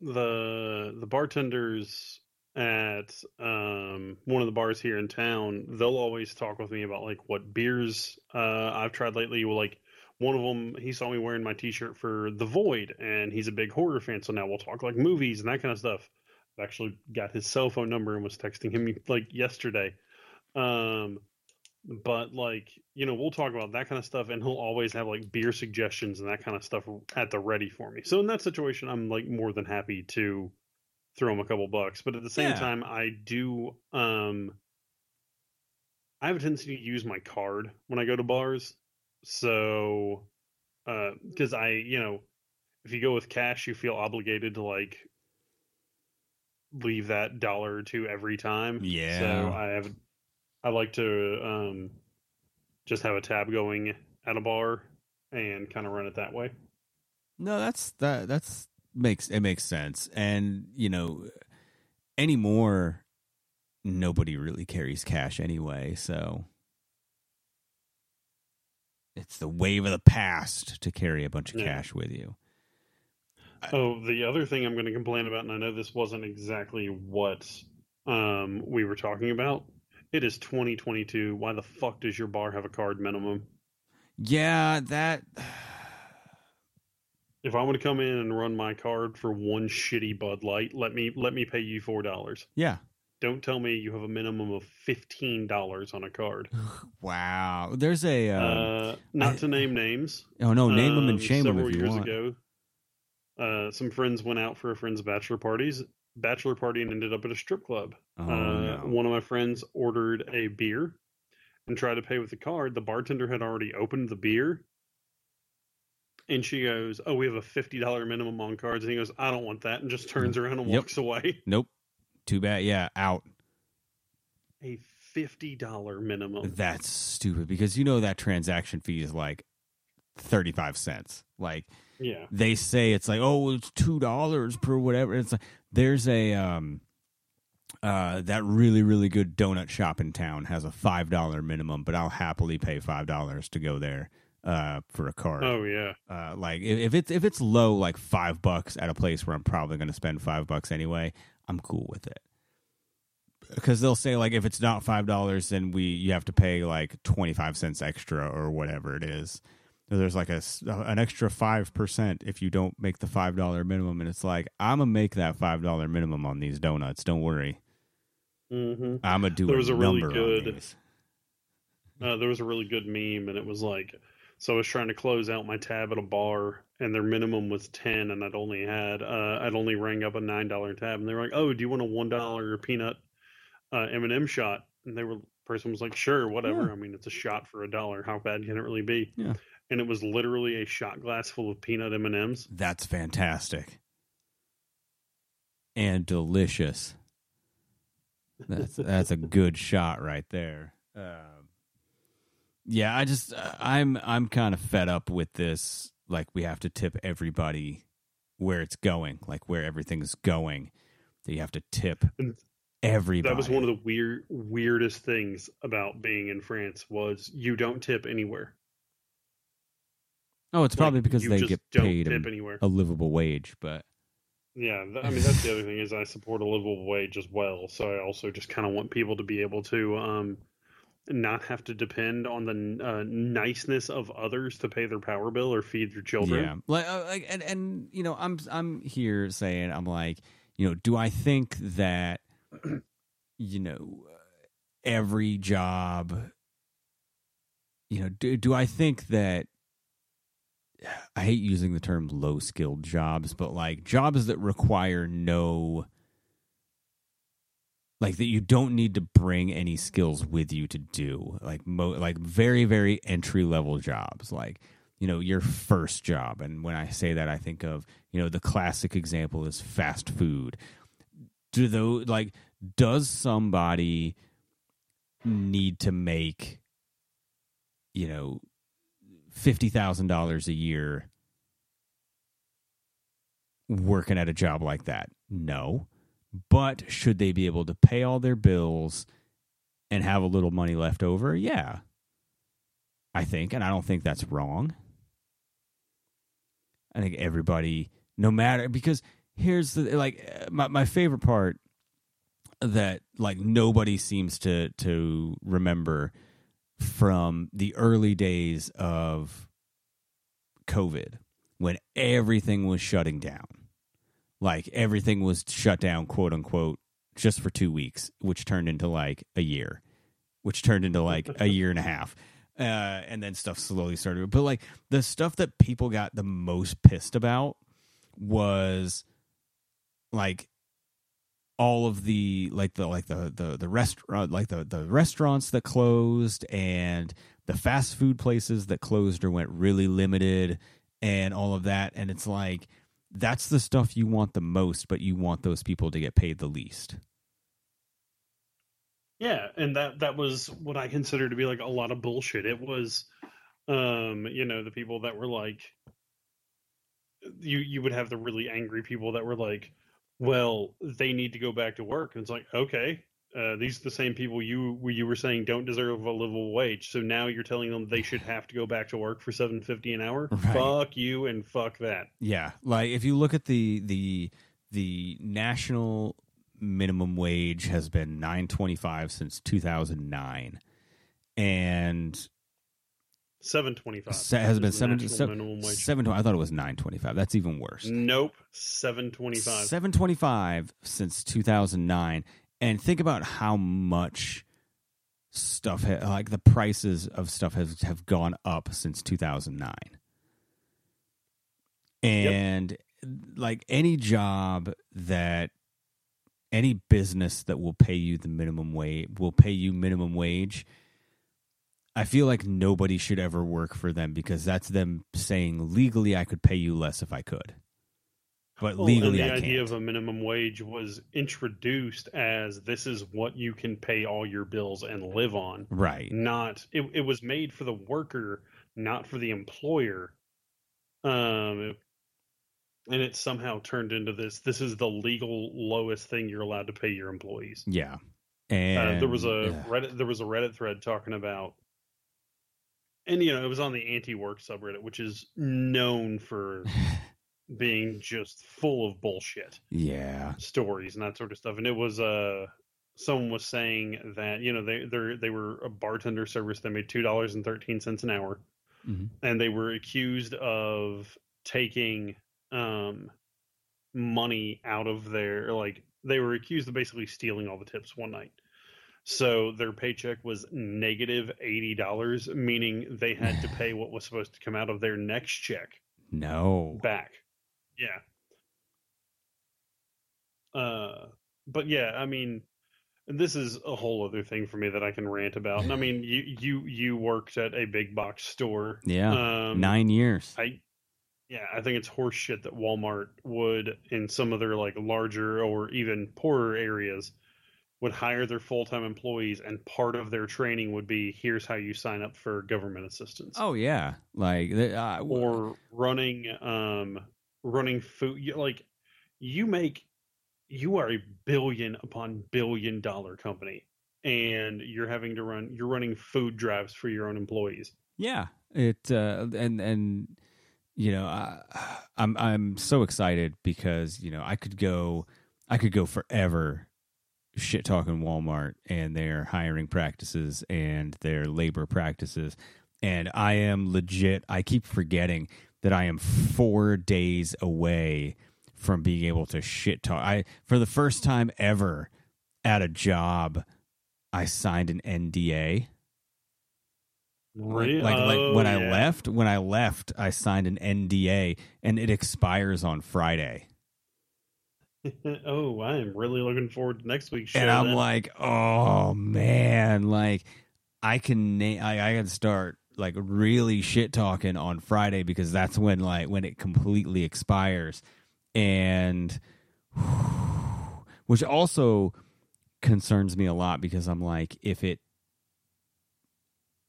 the the bartenders at um one of the bars here in town, they'll always talk with me about like what beers uh I've tried lately. Well, like one of them, he saw me wearing my T-shirt for The Void, and he's a big horror fan. So now we'll talk like movies and that kind of stuff. Actually got his cell phone number and was texting him like yesterday. Um, but like you know, we'll talk about that kind of stuff, and he'll always have like beer suggestions and that kind of stuff at the ready for me. So in that situation, I'm like more than happy to throw him a couple bucks. But at the same Yeah. time, I do um I have a tendency to use my card when I go to bars. So uh because I, you know, if you go with cash, you feel obligated to like leave that dollar or two every time. Yeah. So I have I like to um just have a tab going at a bar and kind of run it that way. No, that's that that's makes it makes sense. And, you know, anymore nobody really carries cash anyway, so it's the wave of the past to carry a bunch of Yeah. cash with you. Oh, the other thing I'm going to complain about, and I know this wasn't exactly what um, we were talking about, It is 2022. Why the fuck does your bar have a card minimum? Yeah, that If I want to come in and run my card for one shitty Bud Light, let me let me pay you four dollars. yeah. Don't tell me you have a minimum of fifteen dollars on a card. Wow. There's a um, uh, not I- to name names. oh no, name them and um, shame them if you years want. ago, uh, some friends went out for a friend's bachelor parties, bachelor party, and ended up at a strip club. Oh, uh, no. One of my friends ordered a beer and tried to pay with the card. The bartender had already opened the beer. And she goes, "Oh, we have a fifty dollar minimum on cards." And he goes, "I don't want that," and just turns around and Yep. walks away. Nope. Too bad. Yeah, out. A fifty dollar minimum. That's stupid because you know that transaction fee is like 35 cents. Like Yeah, they say it's like, "Oh, it's $2 per whatever." It's like there's a um uh that really really good donut shop in town has a $5 minimum, but I'll happily pay $5 to go there uh for a card. Oh yeah. Uh, like if, if it's if it's low, like five bucks at a place where I'm probably going to spend five bucks anyway, I'm cool with it. Because they'll say like if it's not five dollars, then we you have to pay like twenty five cents extra or whatever it is. There's like a an extra five percent if you don't make the five dollar minimum, and it's like I'm gonna make that five dollar minimum on these donuts. Don't worry, hmm I'm gonna do There was a really good- Uh, there was a really good meme, and it was like, so I was trying to close out my tab at a bar, and their minimum was ten, and I'd only had, uh, I'd only rang up a nine dollar tab, and they were like, "Oh, do you want a one dollar peanut uh, M and M shot?" And they were, person was like, "Sure, whatever. Yeah. I mean, it's a shot for a dollar. How bad can it really be?" Yeah. And it was literally a shot glass full of peanut M and M's. That's fantastic and delicious. That's that's a good shot right there. Um, yeah, I just uh, I'm I'm kind of fed up with this. Like we have to tip everybody where it's going, like where everything's going. That you have to tip everybody. That was one of the weird, weirdest things about being in France was you don't tip anywhere. Oh, it's probably Like, because they get paid a, anywhere. a livable wage, but Yeah, th- I mean that's the other thing is I support a livable wage as well. So I also just kind of want people to be able to um, not have to depend on the uh, niceness of others to pay their power bill or feed their children. Yeah, like, uh, like, and and you know, I'm I'm here saying I'm like, you know, do I think that, you know, every job, you know, do do I think that? I hate using the term low skilled jobs, but like jobs that require no like that you don't need to bring any skills with you to do. Like mo- like very very entry level jobs. Like you know your first job. And when i say that i think of you know the classic example is fast food. Do those like does somebody need to make you know $50,000 a year working at a job like that no but should they be able to pay all their bills and have a little money left over? Yeah. I think, and I don't think that's wrong. I think everybody, no matter, because here's the like my my favorite part that like nobody seems to to remember from the early days of COVID when everything was shutting down. Like everything was shut down quote unquote just for two weeks which turned into like a year which turned into like a year and a half. Uh, and then stuff slowly started. But like the stuff that people got the most pissed about was like all of the like the like the the the restaurant like the the restaurants that closed and the fast food places that closed or went really limited and all of that and it's like that's the stuff you want the most, but you want those people to get paid the least. Yeah, and that that was what I consider to be like a lot of bullshit. It was, um, you know, the people that were like, you you would have the really angry people that were like, well, they need to go back to work, and it's like, okay, uh, these are the same people you you were saying don't deserve a livable wage, so now you're telling them they should have to go back to work for seven fifty an hour. Right. Fuck you and fuck that. Yeah, like if you look at the the the national minimum wage has been 925 since 2009 and Seven twenty-five. Se- has been is 7 se- minimum 7 I thought it was 925 that's even worse. Nope, seven twenty-five. 725 since 2009 and think about how much stuff ha- like the prices of stuff has have gone up since 2009 and like any job that any business that will pay you the minimum wage will pay you minimum wage I feel like nobody should ever work for them because that's them saying legally I could pay you less if I could. But Well, legally and I the can't. idea of a minimum wage was introduced as this is what you can pay all your bills and live on. right. Not it. It was made for the worker, not for the employer. Um, and it somehow turned into this. This is the legal lowest thing you're allowed to pay your employees. Yeah. Uh, And there was a yeah. Reddit. There was a Reddit thread talking about, and you know, it was on the anti-work subreddit, which is known for being just full of bullshit Yeah. stories and that sort of stuff. And it was uh someone was saying that you know they they they were a bartender service that made two dollars and thirteen cents an hour, Mhm. and they were accused of taking um money out of their like they were accused of basically stealing all the tips one night. So their paycheck was negative eighty dollars, meaning they had to pay what was supposed to come out of their next check No. back. Yeah. Uh, but yeah, I mean, this is a whole other thing for me that I can rant about. And I mean, you you you worked at a big box store. Yeah. Um, Nine years. I yeah, I think it's horse shit that Walmart would in some of their like larger or even poorer areas would hire their full-time employees and part of their training would be here's how you sign up for government assistance. Oh yeah. Like uh, or running um running food like you make you are a billion upon billion dollar company and you're having to run you're running food drives for your own employees. Yeah, it uh, and and you know I, I'm I'm so excited because you know I could go I could go forever shit talking Walmart and their hiring practices and their labor practices, and I am legit. I keep forgetting that I am four days away from being able to shit talk. I for the first time ever at a job, I signed an NDA. Really? Like, like when oh, I Oh, left, when I left, I signed an NDA and it expires on Friday. oh i am really looking forward to next week's show and I'm then. like, oh man, like I can na- I, I can start like really shit talking on Friday because that's when like when it completely expires, and which also concerns me a lot because I'm like if it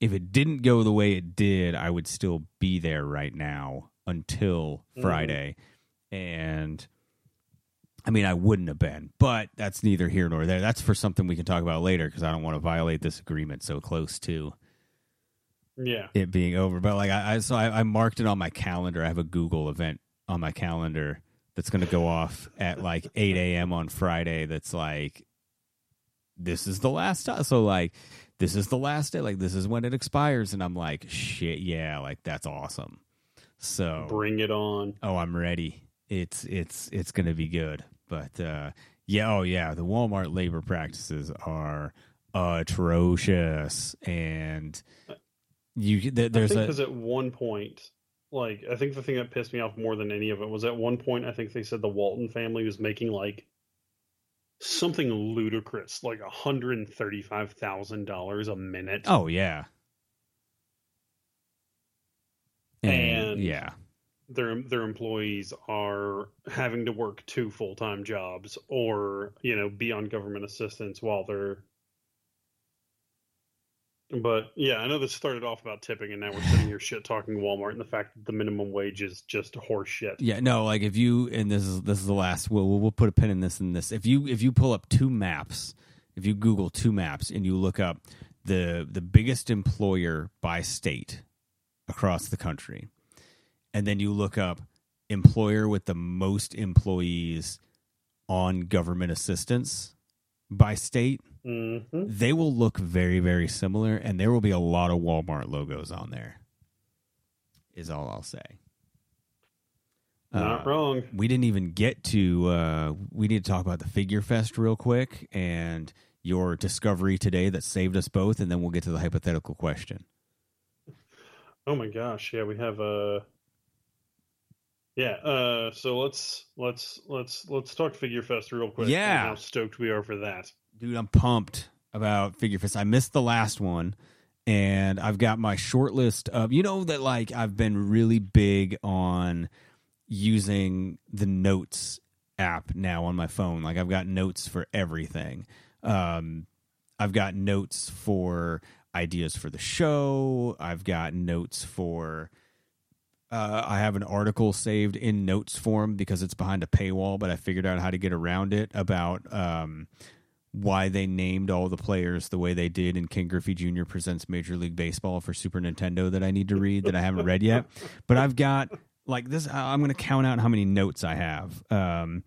if it didn't go the way it did, I would still be there right now until Mhm. Friday, and. I mean, I wouldn't have been, but that's neither here nor there. That's for something we can talk about later because I don't want to violate this agreement so close to yeah it being over. But like, I, I so I, I marked it on my calendar. I have a Google event on my calendar that's going to go off at like 8 a.m. on Friday. That's like, this is the last time. So like, this is the last day. Like, this is when it expires, and I'm like, shit, yeah, like that's awesome. So bring it on oh i'm ready it's it's it's gonna be good. But uh yeah oh yeah the walmart labor practices are atrocious. And you th- there's because at one point like i think the thing that pissed me off more than any of it was at one point i think they said the walton family was making like something ludicrous like $135000 a minute. Oh yeah. And, And- yeah their their employees are having to work two full time jobs or you know be on government assistance while they're. But yeah, I know this started off about tipping, and now we're sitting here shit talking Walmart and the fact that the minimum wage is just horse shit. Yeah, no, like if you and this is this is the last. We'll we'll, we'll put a pin in this and this. If you if you pull up two maps, if you Google two maps and you look up the the biggest employer by state across the country, and then you look up employer with the most employees on government assistance by state, hmm they will look very, very similar, and there will be a lot of Walmart logos on there. Is all I'll say. Not Uh, wrong. we didn't even get to uh we need to talk about the figure fest real quick and your discovery today that saved us both and then we'll get to the hypothetical question Oh my gosh, yeah, we have uh yeah, uh so let's let's let's let's talk Figure Fest real quick. Yeah. how stoked we are for that. dude i'm pumped about figure fest i missed the last one and i've got my short list of you know that like i've been really big on using the notes app now on my phone like i've got notes for everything um i've got notes for ideas for the show i've got notes for uh, I have an article saved in notes form because it's behind a paywall, but I figured out how to get around it about um, why they named all the players the way they did in Ken Griffey Jr. presents Major League Baseball for Super Nintendo that I need to read that I haven't read yet. But I've got like this. I'm going to count out how many notes I have um,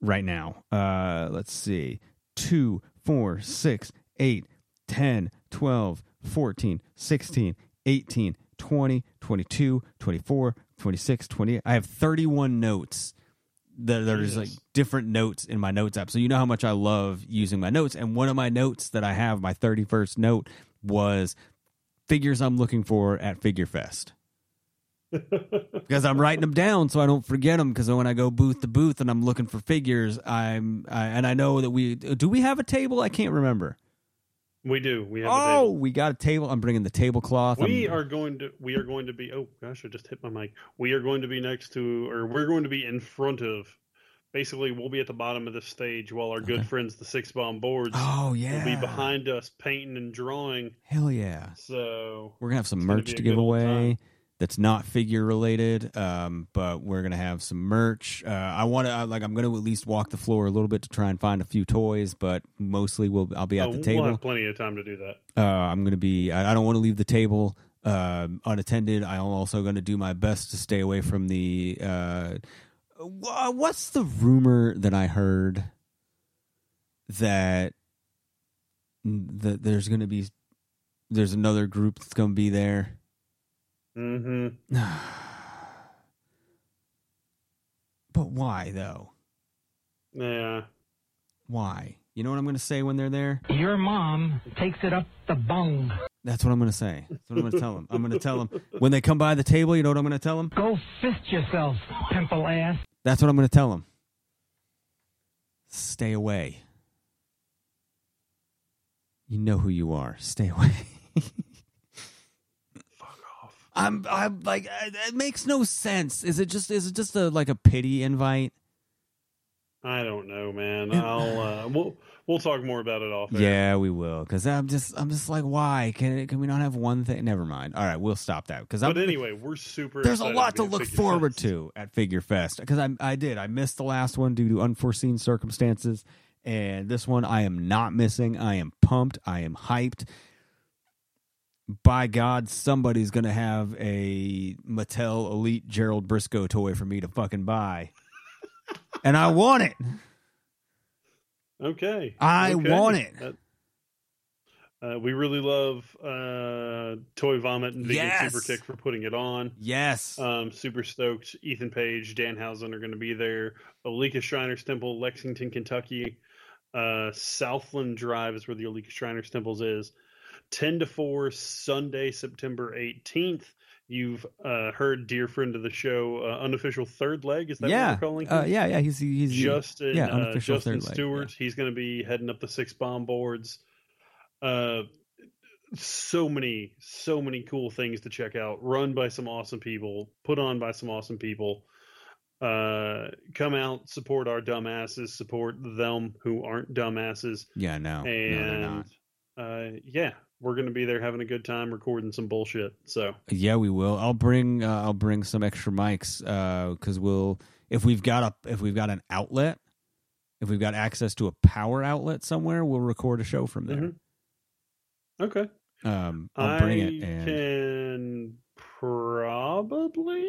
right now. Uh, let's see: two, four, six, eight, 10, 12, 14, 16, 18, 20, 22, 24, 26, 28. I have 31 notes that there's like different notes in my notes app. So you know how much I love using my notes. And one of my notes that I have, my 31st note, was figures I'm looking for at Figure Fest. because I'm writing them down so I don't forget them. Because when I go booth to booth and I'm looking for figures, I'm I, and I know that we do we have a table. I can't remember. We do. We have a Oh, we got a table. I'm bringing the tablecloth. We I'm- are going to we are going to be oh gosh, I just hit my mic. We are going to be next to or we're going to be in front of basically we'll be at the bottom of the stage while our good friends the six bomb boards Oh yeah, will be behind us painting and drawing. Hell yeah. So We're gonna have some merch to give away. That's not figure related, um, but we're gonna have some merch. Uh, I want to like I'm gonna at least walk the floor a little bit to try and find a few toys, but mostly we'll I'll be at oh, the table. we'll have plenty of time to do that. Uh, I'm going to be. I, I don't want to leave the table uh, unattended. I'm also going to do my best to stay away from the. Uh, what's the rumor that I heard that that there's going to be there's another group that's going to be there. Mm-hmm. but why though? Yeah. Why? You know what I'm going to say when they're there? Your mom takes it up the bung. That's what I'm going to say. That's what I'm going to tell them. I'm going to tell them when they come by the table. You know what I'm going to tell them? Go fist yourself, pimple ass. That's what I'm going to tell them. Stay away. You know who you are. Stay away. I'm. I'm like. uh, It makes no sense. Is it just? Is it just a like a pity invite? I don't know, man. I'll uh, we'll we'll talk more about it off. air. Yeah, we will. Because I'm just. I'm just like, why can can we not have one thing? Never mind. All right, we'll stop that. Because But anyway, we're super. there's a lot be to look forward Fest. to at Figure Fest because I I did I missed the last one due to unforeseen circumstances, and this one I am not missing. I am pumped. I am hyped. By God, somebody's gonna have a Mattel Elite Gerald Brisco toy for me to fucking buy, and I want it. Okay. I okay. want it. Uh, uh, we really love uh, Toy Vomit and Vegan Yes. Super Kick for putting it on. Yes, Um, super stoked. Ethan Page, Danhausen are going to be there. Oleika Shriners Temple, Lexington, Kentucky. Uh, Southland Drive is where the Oleika Shriners Temples is. 10 to 4, Sunday, September 18th. You've uh, heard dear friend of the show, uh, unofficial third leg. Is that yeah, what we're calling him? uh, yeah, yeah. He's he's Justin, yeah, uh, unofficial Justin third leg, Stewart. He's going to be heading up the six bomb boards. Uh, so many, so many cool things to check out. Run by some awesome people. Put on by some awesome people. Uh, come out, support our dumbasses, support them who aren't dumbasses, yeah. No, no, and not. uh, yeah, we're going to be there having a good time recording some bullshit. So Yeah, we will. I'll bring uh, I'll bring some extra mics because we'll if we've got a if we've got an outlet, if we've got access to a power outlet somewhere, we'll record a show from there. Mhm. okay, Um, I'll bring it I and can probably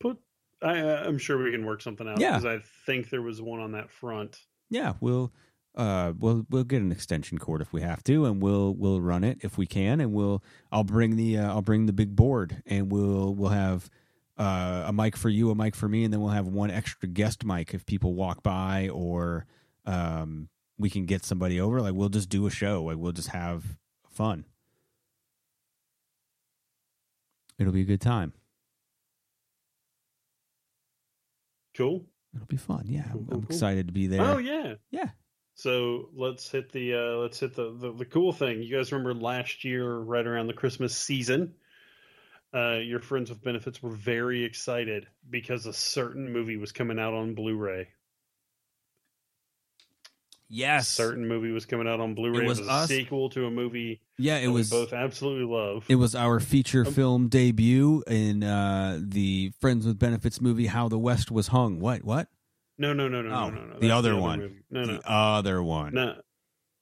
put I, uh, I'm sure we can work something out. Yeah. because I think there was one on that front. Yeah, we'll uh we'll we'll get an extension cord if we have to and we'll we'll run it if we can and we'll I'll bring the uh, I'll bring the big board and we'll we'll have uh, a mic for you, a mic for me, and then we'll have one extra guest mic if people walk by or um we can get somebody over. Like we'll just do a show. Like we'll just have fun. It'll be a good time. Cool. It'll be fun. Yeah, Cool, I'm, cool, I'm cool. excited to be there. Oh yeah, Yeah. So let's hit the uh, let's hit the, the the cool thing. You guys remember last year, right around the Christmas season, uh, your friends with benefits were very excited because a certain movie was coming out on Blu-ray. Yes. A certain movie was coming out on Blu-ray. was It was a us. sequel to a movie. Yeah, it that was we both absolutely love. It was our feature Um, film debut in uh, the Friends with Benefits movie, How the West Was Hung. What? What? No, no, no, no, oh, no, no, no. the other one. movie. No, the no, other one. no.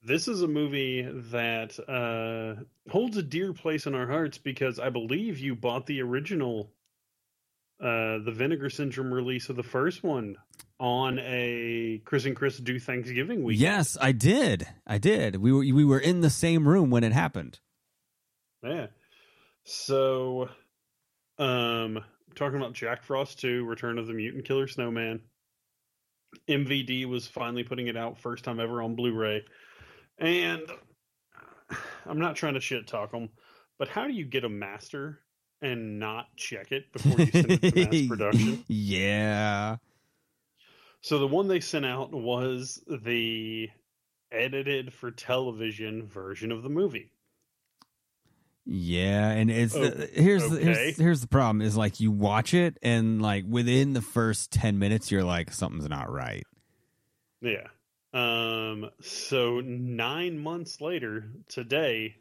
This is a movie that uh, holds a dear place in our hearts because I believe you bought the original, uh, the Vinegar Syndrome release of the first one on a Chris and Chris Do Thanksgiving week. Yes, I did. I did. We were we were in the same room when it happened. Yeah. So, um, talking about Jack Frost 2, Return of the Mutant Killer Snowman. MVD was finally putting it out first time ever on Blu-ray. And I'm not trying to shit talk them, but how do you get a master and not check it before you send it to mass production? yeah. So the one they sent out was the edited for television version of the movie. Yeah, and it's Oh, the, here's the, here's here's the problem is like you watch it and like within the first 10 minutes you're like something's not right. Yeah. Um. So nine months later, today,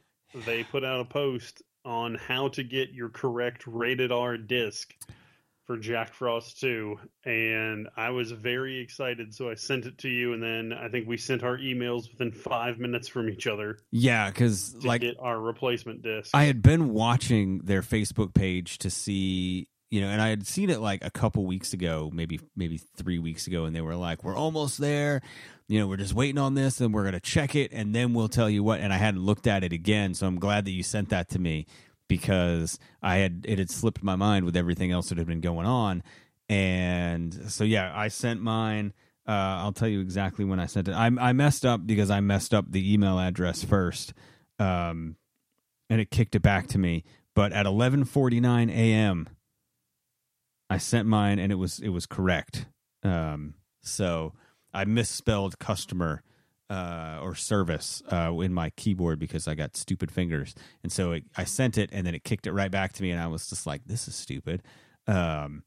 they put out a post on how to get your correct rated R disc for Jack Frost 2, and I was very excited. So I sent it to you, and then I think we sent our emails within five minutes from each other Yeah, cuz like get our replacement disc. I had been watching their Facebook page to see, you know, and I had seen it like a couple weeks ago, maybe maybe three weeks ago, and they were like, "We're almost there." You know, we're just waiting on this, and we're gonna check it, and then we'll tell you what. And I hadn't looked at it again, so I'm glad that you sent that to me because I had it had slipped my mind with everything else that had been going on, and so yeah, I sent mine. Uh, I'll tell you exactly when I sent it. I, I messed up because I messed up the email address first. Um, and it kicked it back to me. But at 11:49 a.m., I sent mine, and it was it was correct. Um, so I misspelled customer uh, or service uh, in my keyboard because I got stupid fingers, and so it, I sent it, and then it kicked it right back to me, and I was just like, "This is stupid." Um,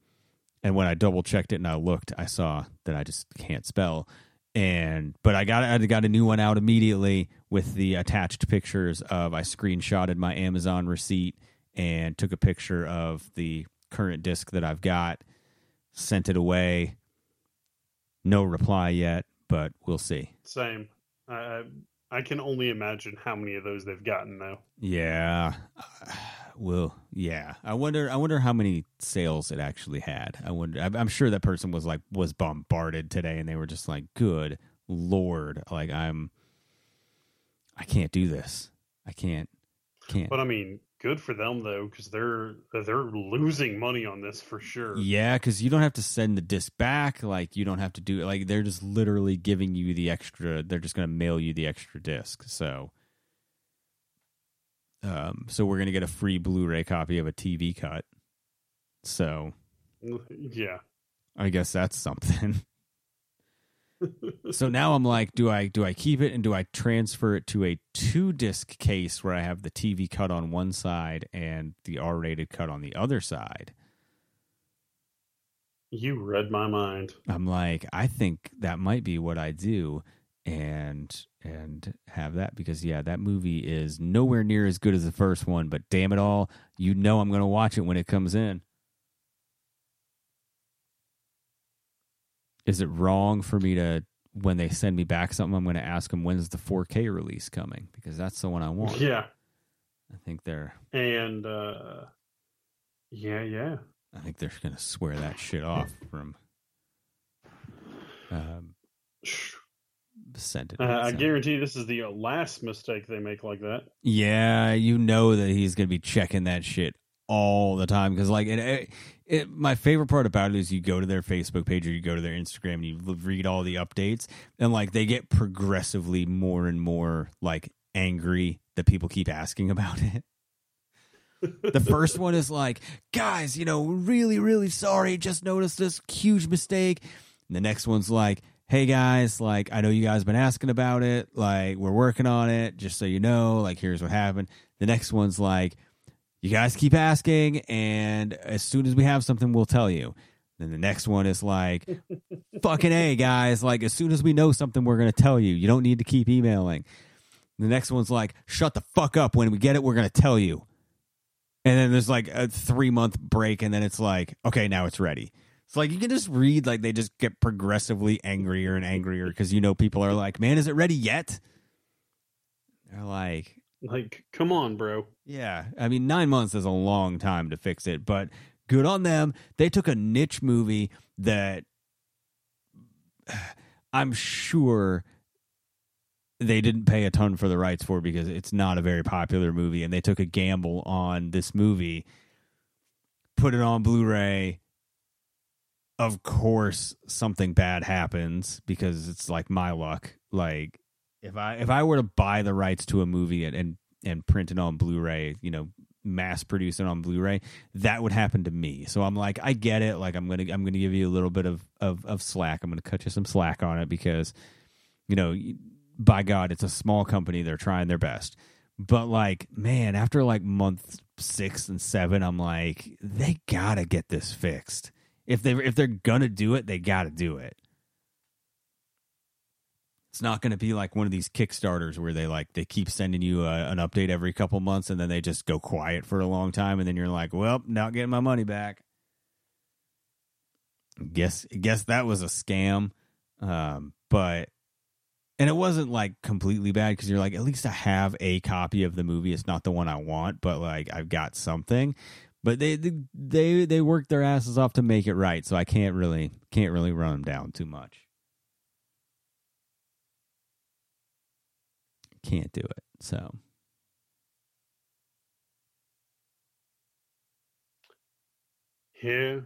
and when I double checked it and I looked, I saw that I just can't spell. And but I got I got a new one out immediately with the attached pictures of I screenshotted my Amazon receipt and took a picture of the current disc that I've got, sent it away. No reply yet, but we'll see. Same. I I can only imagine how many of those they've gotten though. Yeah. Well, yeah. I wonder. I wonder how many sales it actually had. I wonder. I'm- I'm sure that person was like was bombarded today, and they were just like, "Good lord!" Like I'm. I can't do this. I can't. Can't. But I mean, good for them though, because they're they're losing money on this for sure. Yeah, because you don't have to send the disc back. Like you don't have to do it. Like they're just literally giving you the extra. They're just going to mail you the extra disc. So, um, so we're going to get a free Blu-ray copy of a TV cut. So Yeah. I guess that's something. so now I'm like, do I do I keep it and do I transfer it to a two disc case where I have the TV cut on one side and the R rated cut on the other side? You read my mind. I'm like, I think that might be what I do and and have that because yeah, that movie is nowhere near as good as the first one, but damn it all, you know I'm going to watch it when it comes in. Is it wrong for me to when they send me back something I'm going to ask them when's the 4K release coming because that's the one I want. Yeah. I think they're And uh yeah, yeah. I think they're gonna swear that shit off from um, sent it. Uh, I guarantee this is the last mistake they make like that. Yeah, you know that he's gonna be checking that shit all the time because, like, it, it, eh, it. My favorite part about it is you go to their Facebook page or you go to their Instagram and you read all the updates, and like they get progressively more and more like angry that people keep asking about it. the first one is like, guys, you know, really, really sorry. Just noticed this huge mistake. And the next one's like, hey guys, like, I know you guys been asking about it. Like, we're working on it. Just so you know, like, here's what happened. The next one's like, you guys keep asking, and as soon as we have something, we'll tell you. Then the next one is like, fucking A, guys. Like, as soon as we know something, we're going to tell you. You don't need to keep emailing. The next one's like, shut the fuck up. When we get it, we're going to tell you. And then there's like a three month break, and then it's like, okay, now it's ready. It's like you can just read, like, they just get progressively angrier and angrier because you know people are like, man, is it ready yet? They're like, Like, come on, bro. yeah, I mean, nine months is a long time to fix it, but good on them. They took a niche movie that I'm sure they didn't pay a ton for the rights for because it's not a very popular movie, and they took a gamble on this movie, put it on Blu-ray. Of course, something bad happens because it's like my luck. Like if I if I were to buy the rights to a movie and and, and print it on Blu-ray, you know, mass produce it on Blu-ray, that would happen to me. So I'm like, I get it. Like I'm gonna I'm gonna give you a little bit of of, of slack. I'm gonna cut you some slack on it because, you know, by God, it's a small company. They're trying their best. But like, man, after like month six and seven, I'm like, they gotta get this fixed. If they if they're gonna do it, they gotta do it. It's not going to be like one of these Kickstarters where they like they keep sending you a, an update every couple months and then they just go quiet for a long time and then you're like, well, not getting my money back. Guess guess that was a scam, um, but and it wasn't like completely bad because you're like at least I have a copy of the movie. It's not the one I want, but like I've got something. But they they they worked their asses off to make it right, so I can't really can't really run them down too much. Can't do it. So Yeah.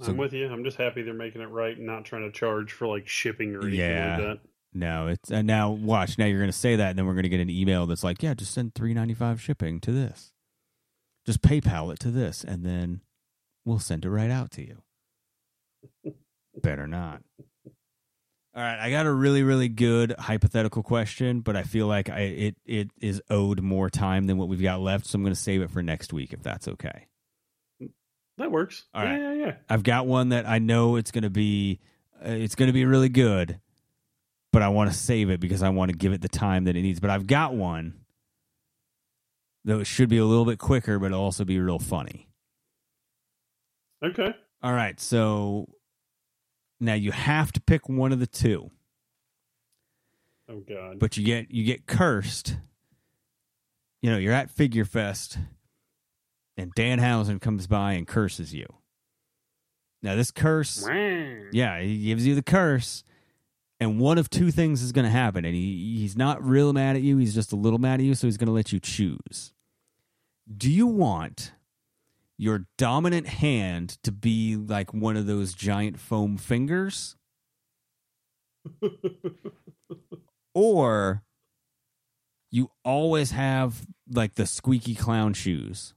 So- I'm with you. I'm just happy they're making it right and not trying to charge for like shipping or anything Yeah. like that. no, it's and now watch. Now you're going to say that, and then we're going to get an email that's like, yeah, just send three ninety five shipping to this. Just PayPal it to this, and then we'll send it right out to you. Better not. All right, I got a really, really good hypothetical question, but I feel like I, it it is owed more time than what we've got left, so I'm going to save it for next week if that's okay. That works. All yeah, right. yeah, yeah. I've got one that I know it's going to be uh, it's going to be really good, but I want to save it because I want to give it the time that it needs. But I've got one that should be a little bit quicker, but it'll also be real funny. Okay. All right, so now you have to pick one of the two, Oh God. but you get you get cursed. You know, you're at Figure Fest, and Danhausen comes by and curses you. Now, this curse Yeah, he gives you the curse, and one of two things is going to happen. And he, he's not real mad at you, he's just a little mad at you, so he's going to let you choose. Do you want your dominant hand to be like one of those giant foam fingers? or you always have like the squeaky clown shoes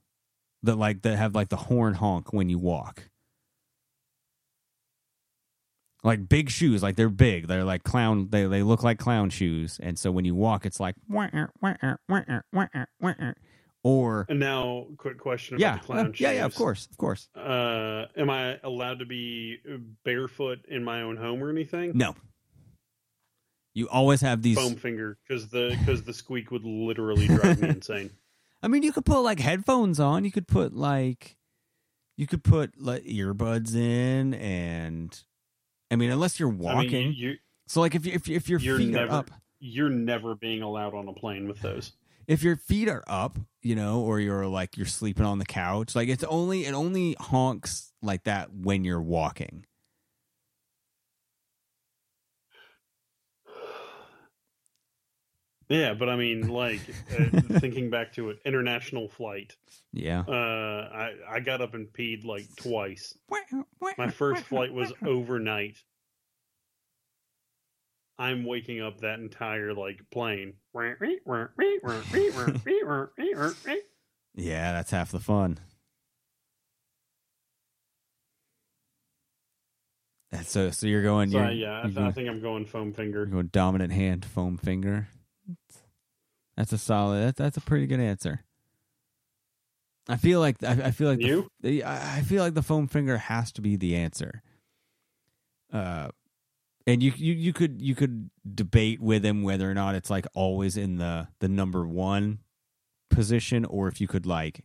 that like that have like the horn honk when you walk? like big shoes like they're big they're like clown they, they look like clown shoes and so when you walk it's like or And now, quick question about yeah the clown uh, yeah yeah of course of course Uh, am I allowed to be barefoot in my own home or anything? no you always have these Foam finger, because the because the squeak would literally drive me insane. i mean you could put like headphones on you could put like you could put like earbuds in and i mean unless you're I mean, walking you, so like if you if, if your you're feet never are up you're never being allowed on a plane with those. If your feet are up, you know, or you're like you're sleeping on the couch, like it's only it only honks like that when you're walking. Yeah, but I mean, like uh, thinking back to an international flight. Yeah. Uh, I I got up and peed like twice. My first flight was overnight. I'm waking up that entire like plane. Yeah, that's half the fun. That's so so you're going So you're, yeah, I, you're going, I think I'm going foam finger. you're going dominant hand foam finger. That's a solid that's that's a pretty good answer. I feel like I, I feel like the- You? the, I I feel like the foam finger has to be the answer. Uh and you you you could you could debate with him whether or not it's like always in the the number 1 position or if you could like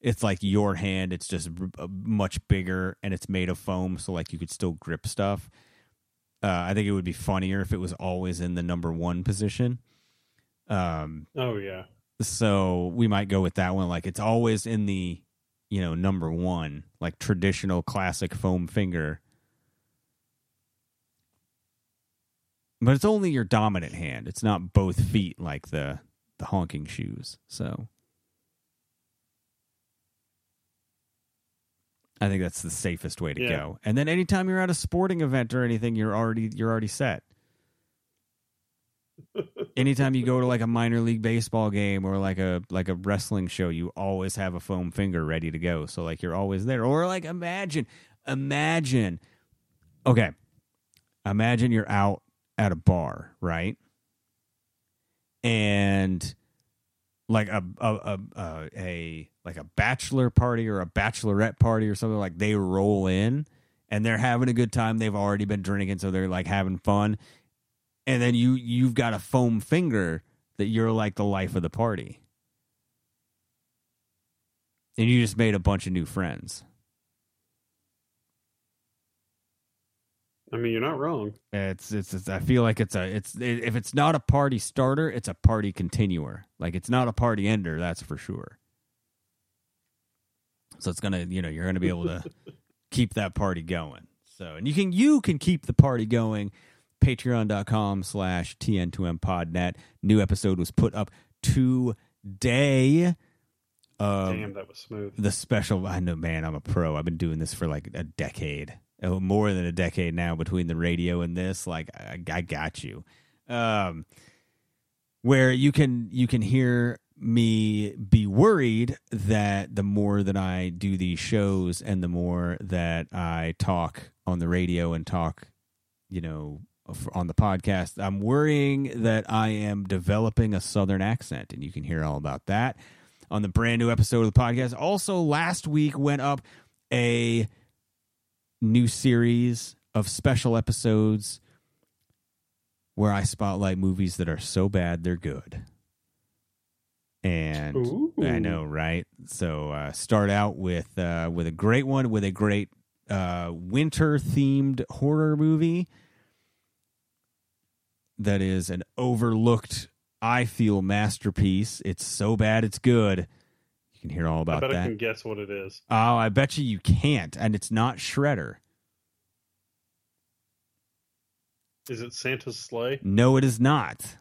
it's like your hand it's just uh, much bigger and it's made of foam so like you could still grip stuff. Uh, i think it would be funnier if it was always in the number one position. Um Oh yeah. so we might go with that one. Like it's always in the you know number one like traditional classic foam finger but it's only your dominant hand. It's not both feet like the the honking shoes so. I think that's the safest way to Yeah. go. And then anytime you're at a sporting event or anything you're already you're already set. Anytime you go to like a minor league baseball game or like a like a wrestling show you always have a foam finger ready to go. So like you're always there. Or like imagine imagine okay imagine you're out at a bar right? And like a a, a a a like a bachelor party or a bachelorette party or something like they roll in and they're having a good time. They've already been drinking so they're like having fun. And then you you've got a foam finger that you're like the life of the party. And you just made a bunch of new friends I mean, you're not wrong. it's it's, it's i feel like it's a it's if it's not a party starter it's a party continuer. Like it's not a party ender that's for sure. So it's gonna you know you're gonna be able to keep that party going. So and you can you can keep the party going. Patreon.com slash tn2m podnet new episode was put up today. Um, Damn, that was smooth. the special i know man i'm a pro. I've been doing this for like a decade oh, more than a decade now between the radio and this like i, I got you um where you can you can hear me be worried that the more that i do these shows and the more that i talk on the radio and talk you know on the podcast i'm worrying that i am developing a southern accent and you can hear all about that on the brand new episode of the podcast. Also, last week went up a new series of special episodes where I spotlight movies that are so bad they're good. And Ooh. I know, right? So uh, start out with uh, with a great one, with a great uh, winter themed horror movie that is an overlooked, I feel, masterpiece. It's so bad it's good. Can hear all I about bet I can guess what it is. Oh, I bet you you can't, and it's not Shredder. Is it Santa's sleigh? No, it is not.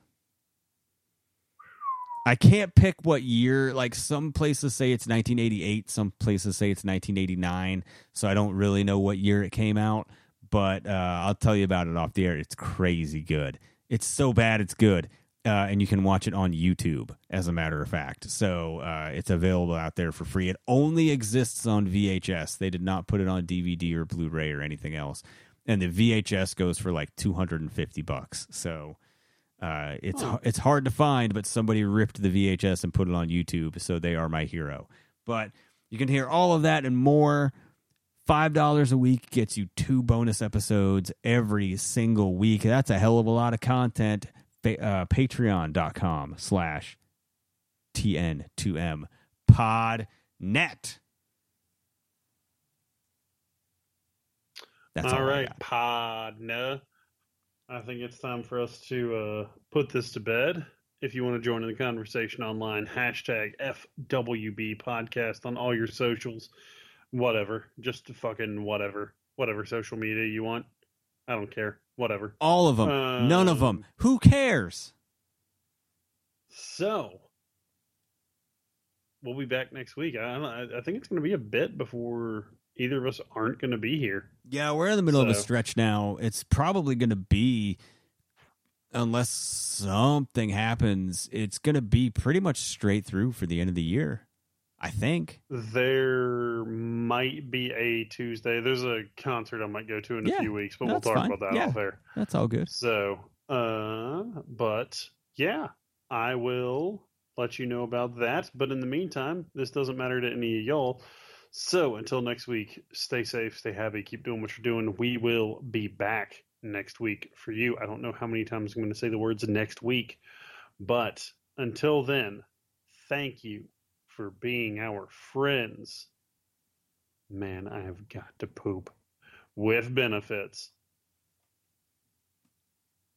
I can't pick what year. Like some places say it's 1988, some places say it's 1989. So I don't really know what year it came out, but uh, I'll tell you about it off the air. It's crazy good. It's so bad, it's good. Uh, and you can watch it on YouTube, as a matter of fact. So uh, it's available out there for free. It only exists on VHS. They did not put it on DVD or Blu-ray or anything else. And the VHS goes for like 250 bucks. So uh, it's it's hard to find, but somebody ripped the VHS and put it on YouTube, so they are my hero. But you can hear all of that and more. Five dollars a week gets you two bonus episodes every single week. That's a hell of a lot of content. Uh, Patreon.com slash TN2M Podnet. That's all, all I. Podna. I think it's time for us to uh, put this to bed. if you want to join in the conversation online, hashtag FWB podcast on all your socials, whatever, just fucking whatever, whatever social media you want. I don't care, whatever. All of them. None of Um, them. Who cares? So we'll be back next week. I, I I think it's going to be a bit before either of us aren't going to be here. Yeah, we're in the middle of a stretch now. It's probably going to be, unless something happens, it's going to be pretty much straight through for the end of the year. I think. There might be a Tuesday. There's a concert I might go to in a Yeah, few weeks, but we'll talk fine. about that Yeah. off air. That's all good. So, uh, but yeah, I will let you know about that. But in the meantime, this doesn't matter to any of y'all. So until next week, stay safe, stay happy, keep doing what you're doing. We will be back next week for you. I don't know how many times I'm going to say the words next week, but until then, thank you for being our friends. Man, I have got to poop with benefits.